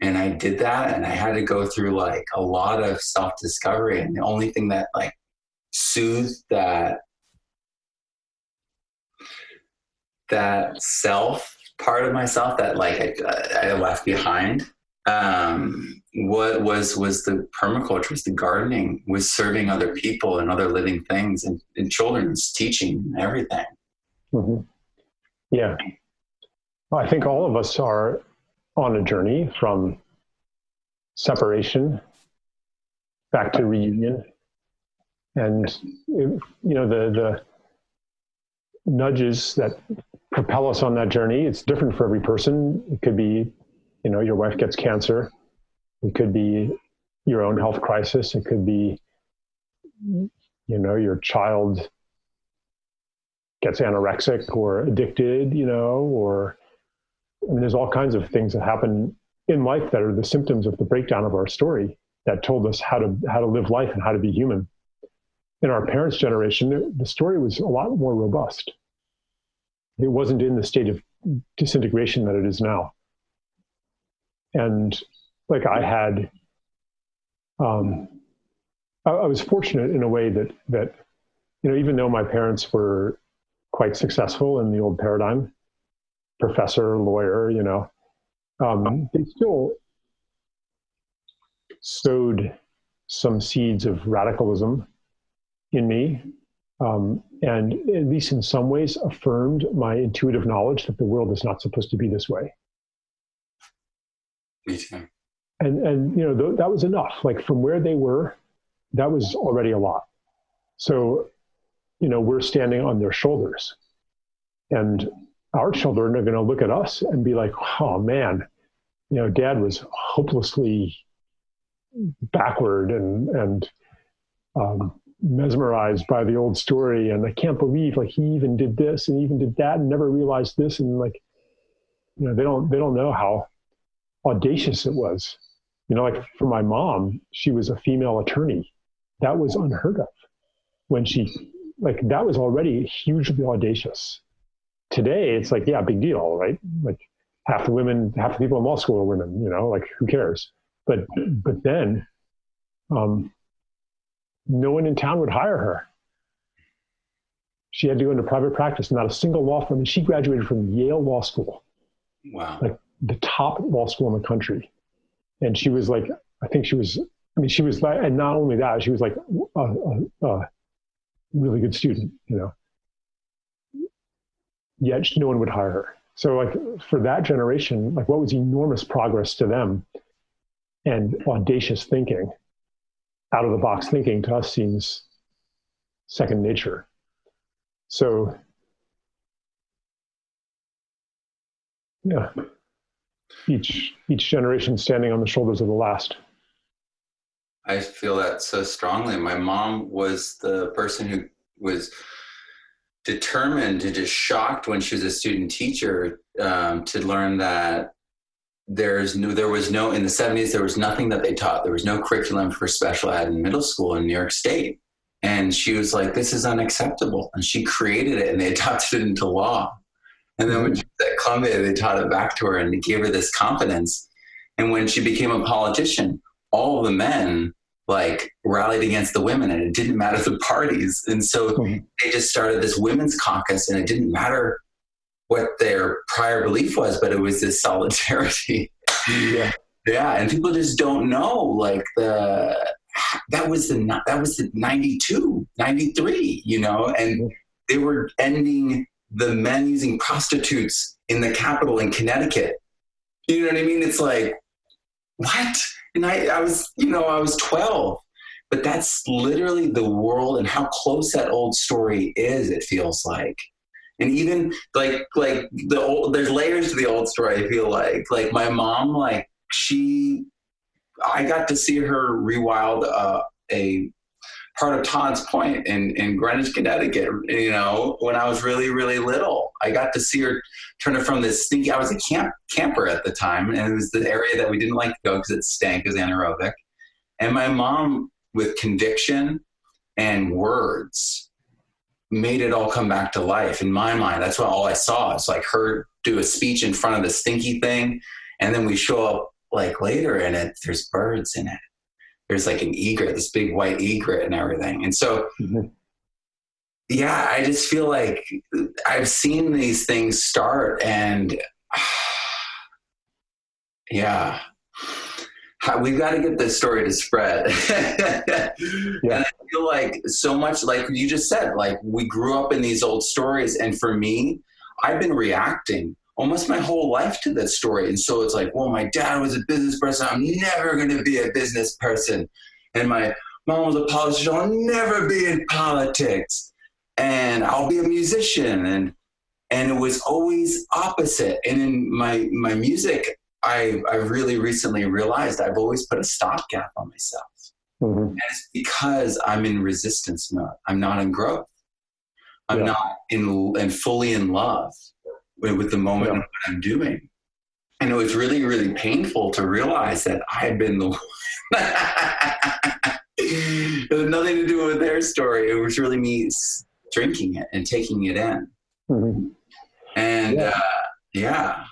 And I did that and I had to go through like a lot of self discovery. And the only thing that like soothed that that self part of myself that like I, I left behind um, what was was the permaculture, was the gardening, was serving other people and other living things, and, and children's teaching and everything. Mm-hmm. Yeah, I think all of us are on a journey from separation back to reunion, and you know the the nudges that propel us on that journey. It's different for every person. It could be, you know, your wife gets cancer. It could be your own health crisis. It could be, you know, your child gets anorexic or addicted, you know, or I mean, there's all kinds of things that happen in life that are the symptoms of the breakdown of our story that told us how to how to live life and how to be human. In our parents' generation, the story was a lot more robust. It wasn't in the state of disintegration that it is now. And like I had, um, I, I was fortunate in a way that that you know even though my parents were quite successful in the old paradigm, professor, lawyer, you know, um, they still sowed some seeds of radicalism in me, um, and at least in some ways affirmed my intuitive knowledge that the world is not supposed to be this way. Me too. And and you know th- that was enough. Like from where they were, that was already a lot. So, you know, we're standing on their shoulders, and our children are going to look at us and be like, "Oh man, you know, Dad was hopelessly backward and and um, mesmerized by the old story, and I can't believe like he even did this and even did that and never realized this, and like, you know, they don't they don't know how audacious it was. You know, like for my mom, she was a female attorney. That was unheard of when she like that was already hugely audacious. Today, it's like yeah, big deal, right? Like half the women, half the people in law school are women. You know, like who cares? But but then, um, no one in town would hire her. She had to go into private practice, not a single law firm. And she graduated from Yale Law School. Wow. Like the top law school in the country. And she was like, I think she was, I mean, she was and not only that, she was like a, a, a really good student, you know. Yet no one would hire her. So, like, for that generation, like, what was enormous progress to them and audacious thinking, out of the box thinking to us seems second nature. So, yeah, each each generation standing on the shoulders of the last. I feel that so strongly. My mom was the person who was determined and just shocked when she was a student teacher um, to learn that there's no there was no in the 70s there was nothing that they taught there was no curriculum for special ed in middle school in new york state and she was like this is unacceptable and she created it and they adopted it into law and then when she was at columbia they taught it back to her and it gave her this confidence. And when she became a politician all the men like rallied against the women and it didn't matter the parties. And so Mhm. they just started this women's caucus and it didn't matter what their prior belief was but it was this solidarity. Yeah. yeah and people just don't know like the that was the that was the 92 93 you know and they were ending the men using prostitutes in the capital in connecticut. You know what i mean? It's like what? And i i was you know i was 12 but that's literally the world and how close that old story is it feels like. And even like like the old there's layers to the old story i feel like. Like my mom like she i got to see her rewild uh, a part of tod's point in in greenwich connecticut you know when i was really really little i got to see her turn it from this stinky i was a camp camper at the time and it was the area that we didn't like to go because it stank as anaerobic and my mom with conviction and words made it all come back to life in my mind. That's what all I saw. It's like her do a speech in front of the stinky thing, and then we show up like later and it there's birds in it. There's like an egret, this big white egret and everything. And so Mhm. yeah, I just feel like I've seen these things start and yeah. we've got to get this story to spread. yeah. And I feel like so much, like you just said, like we grew up in these old stories. And for me, I've been reacting almost my whole life to that story. And so it's like, well, my dad was a business person. I'm never going to be a business person. And my mom was a politician. I'll never be in politics. And I'll be a musician. And and it was always opposite. And in my my music, I, I really recently realized I've always put a stopgap on myself. Mm-hmm. And it's because I'm in resistance mode. I'm not in growth. I'm yeah. not in and fully in love with, with the moment yeah. of what I'm doing. And it was really, really painful to realize that I had been the it had nothing to do with their story. It was really me drinking it and taking it in. Mm-hmm. And yeah. Uh, yeah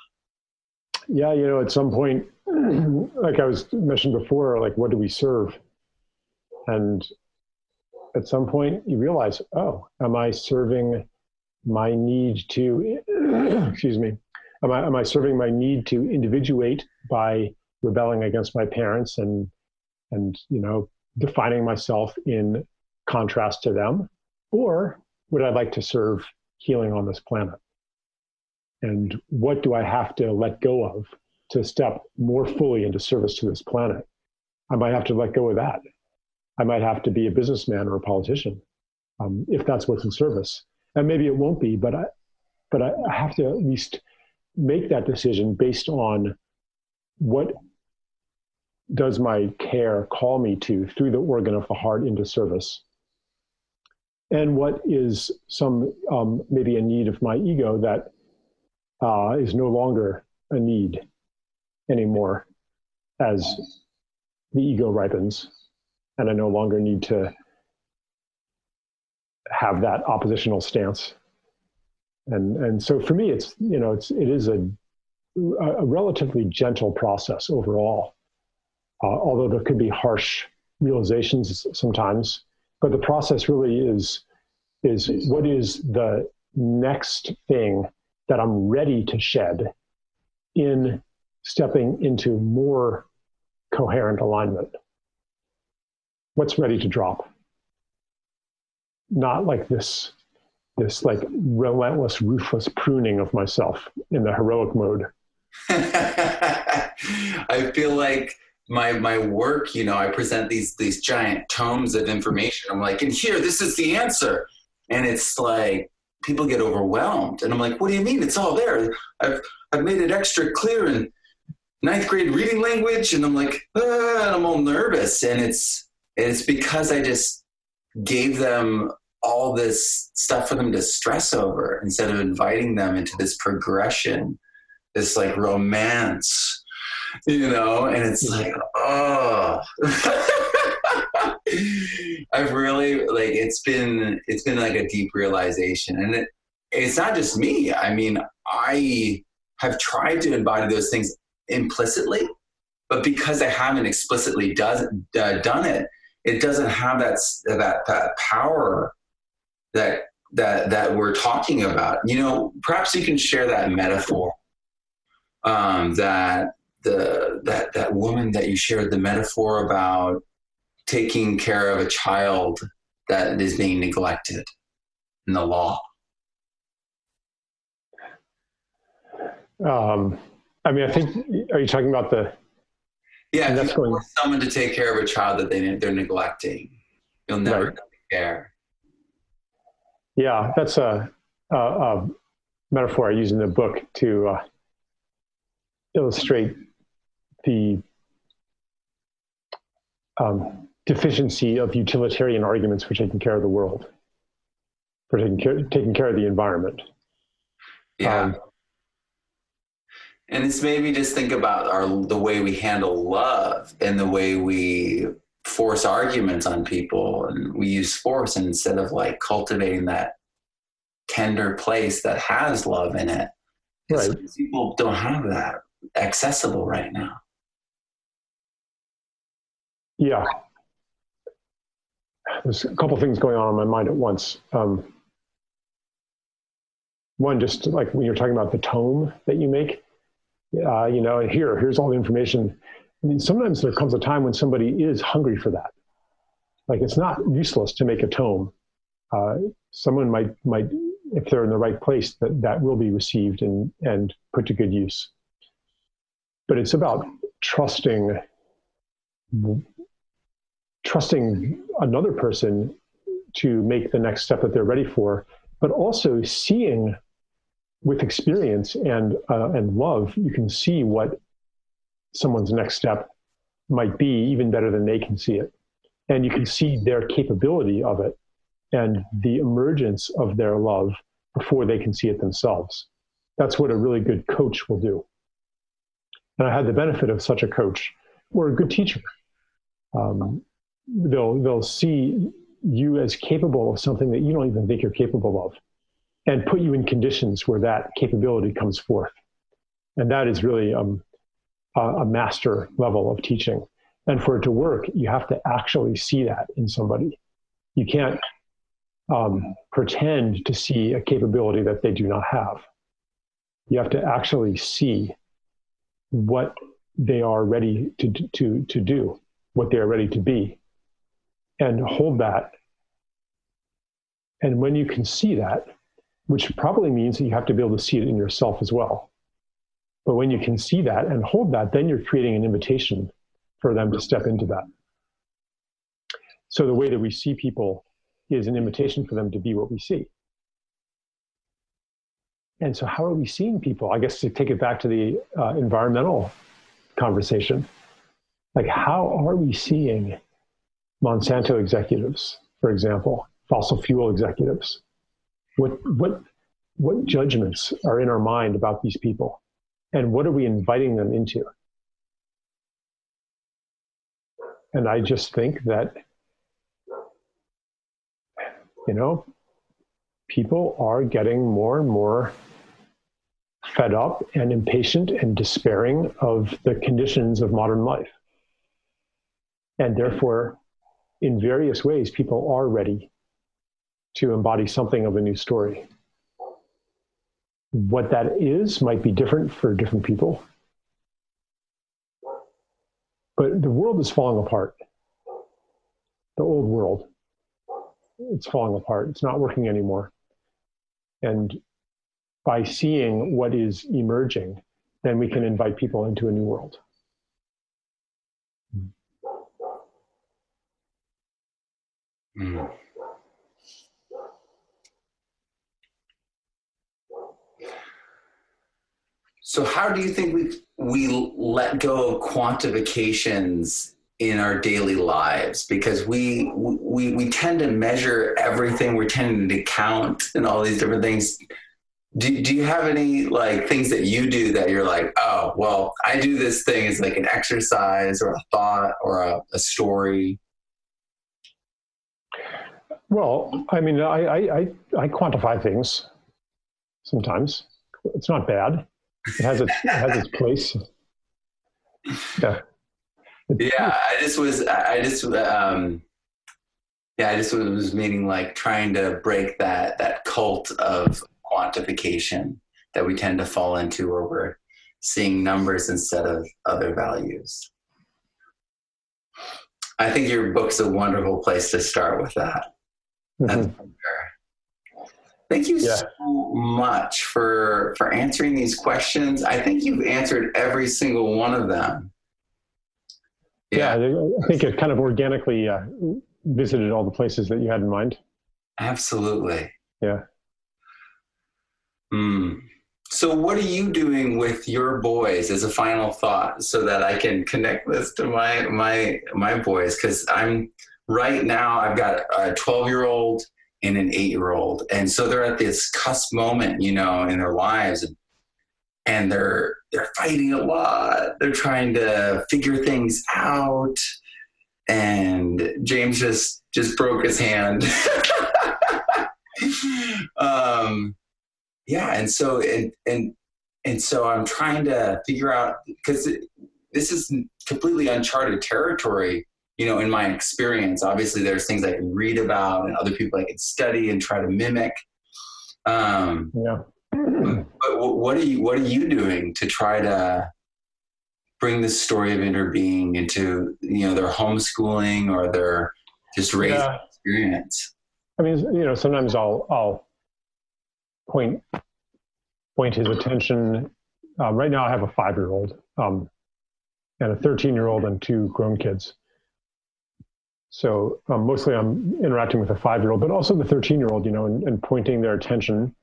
yeah, you know, at some point, like I was mentioned before, like what do we serve? And at some point, you realize, oh, am I serving my need to, excuse me, am I, am I serving my need to individuate by rebelling against my parents and, and, you know, defining myself in contrast to them? Or would I like to serve healing on this planet? and what do I have to let go of to step more fully into service to this planet? I might have to let go of that. I might have to be a businessman or a politician um, if that's what's in service. And maybe it won't be, but I, but I have to at least make that decision based on what does my care call me to through the organ of the heart into service? And what is some um, maybe a need of my ego that uh, is no longer a need anymore as the ego ripens and I no longer need to have that oppositional stance. And, and so for me, it's, you know, it's, it is a, a relatively gentle process overall. Uh, although there could be harsh realizations sometimes, but the process really is, is what is the next thing that I'm ready to shed in stepping into more coherent alignment. What's ready to drop? Not like this, this like relentless, ruthless pruning of myself in the heroic mode. I feel like my my work, you know, I present these these giant tomes of information. I'm like, and here, this is the answer. And it's like people get overwhelmed. And I'm like, what do you mean? It's all there. I've, I've made it extra clear in ninth grade reading language. And I'm like, ah, and I'm all nervous. And it's, it's because I just gave them all this stuff for them to stress over instead of inviting them into this progression, this like romance, you know? And it's like, oh. I've really like it's been it's been like a deep realization, and it, it's not just me. I mean, I have tried to embody those things implicitly, but because I haven't explicitly does, uh, done it, it doesn't have that that that power that that that we're talking about. You know, perhaps you can share that metaphor um, that the that that woman that you shared the metaphor about taking care of a child that is being neglected in the law? Um, I mean, I think, are you talking about the? Yeah, that's going... someone to take care of a child that they, they're neglecting. You'll never right. care. Yeah, that's a, a, a, metaphor I use in the book to uh, illustrate the um, deficiency of utilitarian arguments for taking care of the world, for taking care, taking care of the environment. Yeah. Um, and it's maybe just think about our the way we handle love and the way we force arguments on people and we use force and instead of like cultivating that tender place that has love in it. Right. People don't have that accessible right now. Yeah, there's a couple things going on in my mind at once. Um, one, just like when you're talking about the tome that you make, uh, you know, here, here's all the information. I mean, sometimes there comes a time when somebody is hungry for that. Like it's not useless to make a tome. Uh, someone might might, if they're in the right place, that that will be received and and put to good use. But it's about trusting trusting another person to make the next step that they're ready for, but also seeing with experience and uh, and love, you can see what someone's next step might be even better than they can see it, and you can see their capability of it and the emergence of their love before they can see it themselves. That's what a really good coach will do. And I had the benefit of such a coach or a good teacher. Um, they'll they'll see you as capable of something that you don't even think you're capable of and put you in conditions where that capability comes forth and that is really um, a, master level of teaching and for it to work you have to actually see that in somebody you can't um, pretend to see a capability that they do not have you have to actually see what they are ready to, to, to do what they are ready to be and hold that. And when you can see that, which probably means that you have to be able to see it in yourself as well. But when you can see that and hold that, then you're creating an invitation for them to step into that. So the way that we see people is an invitation for them to be what we see. And so, how are we seeing people? I guess to take it back to the uh, environmental conversation, like how are we seeing Monsanto executives, for example, fossil fuel executives? What, what, what judgments are in our mind about these people? And what are we inviting them into? And I just think that, you know, people are getting more and more fed up and impatient and despairing of the conditions of modern life. And therefore, in various ways, people are ready to embody something of a new story. What that is might be different for different people. But the world is falling apart. The old world, it's falling apart. It's not working anymore. And by seeing what is emerging, then we can invite people into a new world. Mm. So, how do you think we we let go of quantifications in our daily lives? Because we we we tend to measure everything. We're tending to count and all these different things. Do, do you have any like things that you do that you're like, oh, well, I do this thing as like an exercise or a thought or a, a story? Well, I mean, I, I, I, quantify things sometimes. It's not bad. It has its, it has its place. Yeah. Yeah, I just was, I just, um, yeah, I just was meaning like trying to break that that cult of quantification that we tend to fall into, where we're seeing numbers instead of other values. I think your book's a wonderful place to start with that. Mm-hmm. Thank you yeah. so much for for answering these questions. I think you've answered every single one of them. Yeah, yeah I think it kind of organically uh, visited all the places that you had in mind. Absolutely. Yeah. Hmm. So, what are you doing with your boys as a final thought, so that I can connect this to my my my boys? Because I'm right now I've got a 12 year old and an eight year old. And so they're at this cusp moment, you know, in their lives and, and they're, they're fighting a lot. They're trying to figure things out. And James just, just broke his hand. um, yeah. And so, and, and, and so I'm trying to figure out because this is completely uncharted territory you know, in my experience, obviously there's things I can read about and other people I can study and try to mimic. Um, yeah. but what are you What are you doing to try to bring the story of interbeing into you know their homeschooling or their just raising yeah. experience? I mean, you know, sometimes I'll I'll point point his attention. Um, right now, I have a five year old um, and a thirteen year old and two grown kids. So um, mostly I'm interacting with a five year old, but also the 13 year old, you know, and, and, pointing their attention.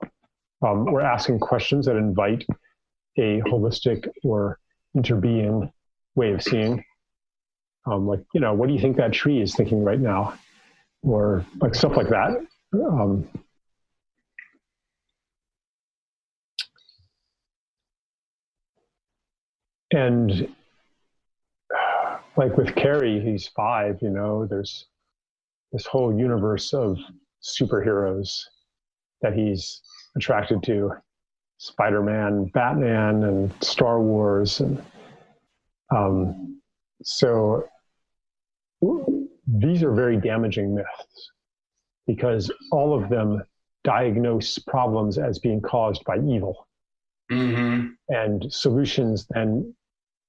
Um, we're asking questions that invite a holistic or interbeing way of seeing. Um, like, you know, what do you think that tree is thinking right now? Or like stuff like that. Um, and like with Cary, he's five, you know, there's this whole universe of superheroes that he's attracted to Spider-Man, Batman, and Star Wars, and um, so these are very damaging myths because all of them diagnose problems as being caused by evil, mm-hmm. and solutions then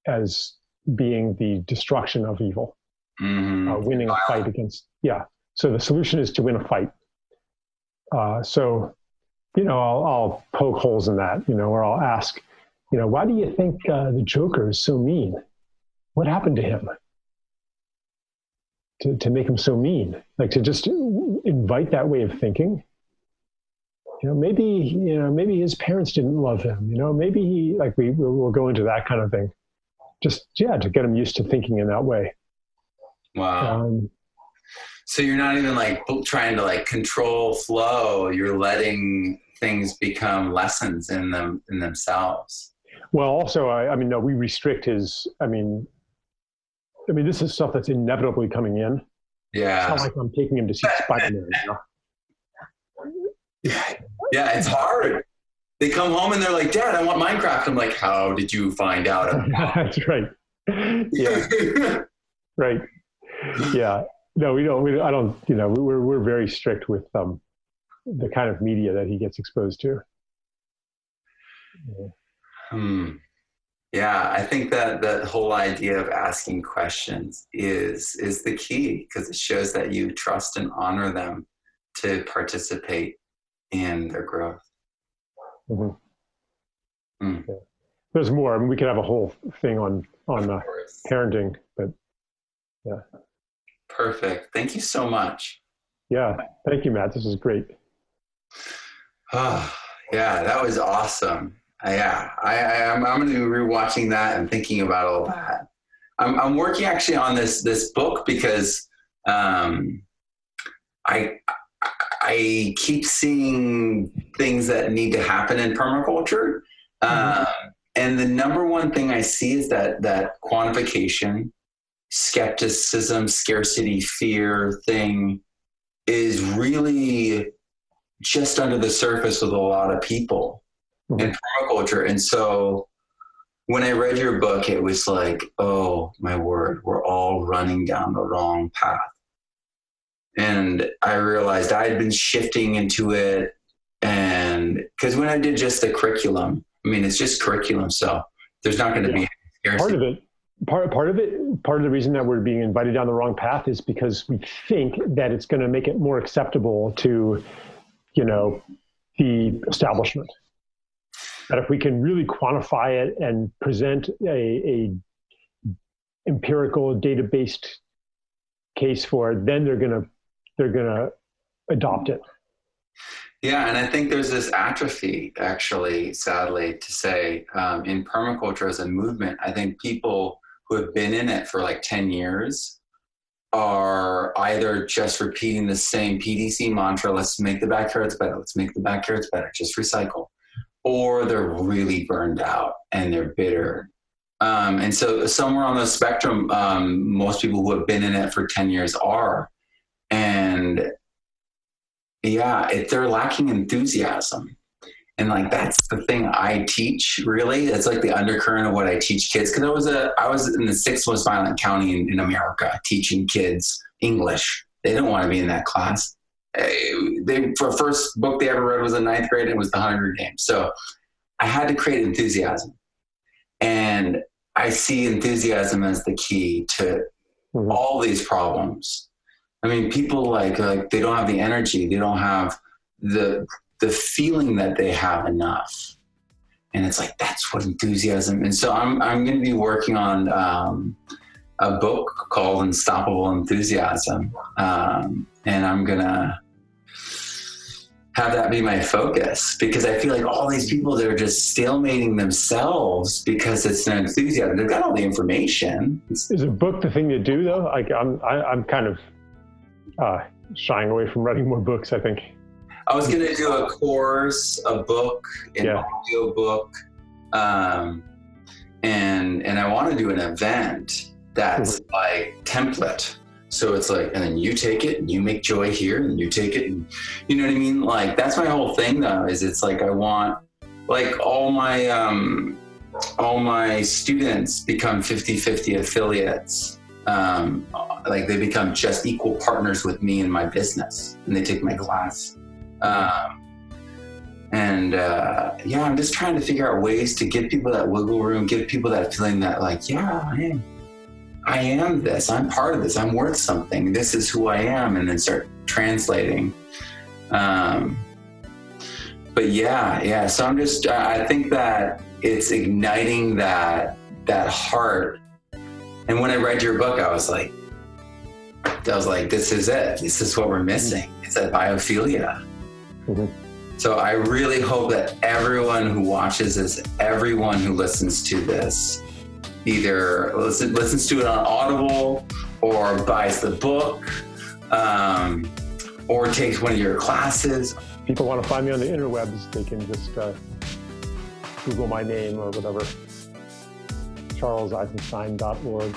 as being the destruction of evil, mm-hmm. uh, winning a fight against. Yeah. So the solution is to win a fight. Uh, so, you know, I'll, I'll, poke holes in that, you know, or I'll ask, you know, why do you think uh, the Joker is so mean? What happened to him? To, to make him so mean, like to just invite that way of thinking. You know, maybe you know, maybe his parents didn't love him. You know, maybe he like we we'll, we'll go into that kind of thing just yeah to get them used to thinking in that way. Wow. Um, so you're not even like trying to like control flow. You're letting things become lessons in them in themselves. Well also i, I mean no we restrict his i mean i mean this is stuff that's inevitably coming in. Yeah. It's not like i'm taking him to see spider-man you know? yeah it's hard they come home and they're like, Dad, I want Minecraft. I'm like, How did you find out? That's right. Yeah. right. Yeah. No, we don't. We, I don't. You know, we're we're very strict with um, the kind of media that he gets exposed to. Yeah. Hmm. Yeah, I think that that whole idea of asking questions is is the key because it shows that you trust and honor them to participate in their growth. Mm-hmm. Mm. Yeah. There's more. I mean, we could have a whole thing on on uh, parenting, but yeah. Perfect. Thank you so much. Yeah. Thank you, Matt. This is great. Oh, yeah, that was awesome. Uh, yeah, I, I, am I'm, I'm going to be rewatching that and thinking about all that. I'm, I'm working actually on this this book because um, I I keep seeing things that need to happen in permaculture. Mm-hmm. Uh, and the number one thing I see is that that quantification, skepticism, scarcity, fear thing is really just under the surface with a lot of people mm-hmm. in permaculture. And so when I read your book, it was like, oh my word, we're all running down the wrong path and I realized I had been shifting into it. And because when I did just the curriculum, I mean, it's just curriculum, so there's not going to yeah. be part of it. Part part of it, part of the reason that we're being invited down the wrong path is because we think that it's going to make it more acceptable to, you know, the establishment. That if we can really quantify it and present a, a empirical data based case for it, then they're going to they're going to adopt it. Yeah, and I think there's this atrophy, actually, sadly to say, um, in permaculture as a movement. I think people who have been in it for like 10 years are either just repeating the same PDC mantra let's make the backyards better, let's make the backyards better, just recycle, or they're really burned out and they're bitter. Um, and so, somewhere on the spectrum, um, most people who have been in it for 10 years are and yeah it, they're lacking enthusiasm. And like that's the thing i teach really. It's like the undercurrent of what i teach kids. Because i was a i was in the sixth most violent county in, in america teaching kids english. They don't want to be in that class. Eh, they for first book they ever read was in ninth grade and it was the hunger games. So i had to create enthusiasm. And I see enthusiasm as the key to mm-hmm. all these problems. I mean, people like like they don't have the energy, they don't have the the feeling that they have enough, and it's like that's what enthusiasm. And so I'm I'm going to be working on um, a book called Unstoppable Enthusiasm, um, and I'm gonna have that be my focus because I feel like all these people they're just stalemating themselves because it's an enthusiasm. They've got all the information. Is a book the thing to do though? Like I'm I, am i am kind of uh, shying away from writing more books. I think. I was gonna do a course, a book, an yeah. audio book, um, and and I want to do an event that's mm-hmm. like template so it's like, and then you take it and you make joy here and you take it and you know what I mean? Like that's my whole thing though, is it's like I want like all my um all my students become 50-50 affiliates. Um like they become just equal partners with me in my business and they take my class. Um and uh, yeah, I'm just trying to figure out ways to give people that wiggle room, give people that feeling that like, yeah, I am I am this. I'm part of this. I'm worth something. This is who I am, and then start translating. Um, but yeah, yeah. So I'm just. I think that it's igniting that that heart. And when I read your book, I was like, I was like, this is it. This is what we're missing. It's that biophilia. Mm-hmm. So I really hope that everyone who watches this, everyone who listens to this, either listen, listens to it on Audible or buys the book um, or takes one of your classes. People want to find me on the interwebs, they can just uh, Google my name or whatever, charleseisenstein.org.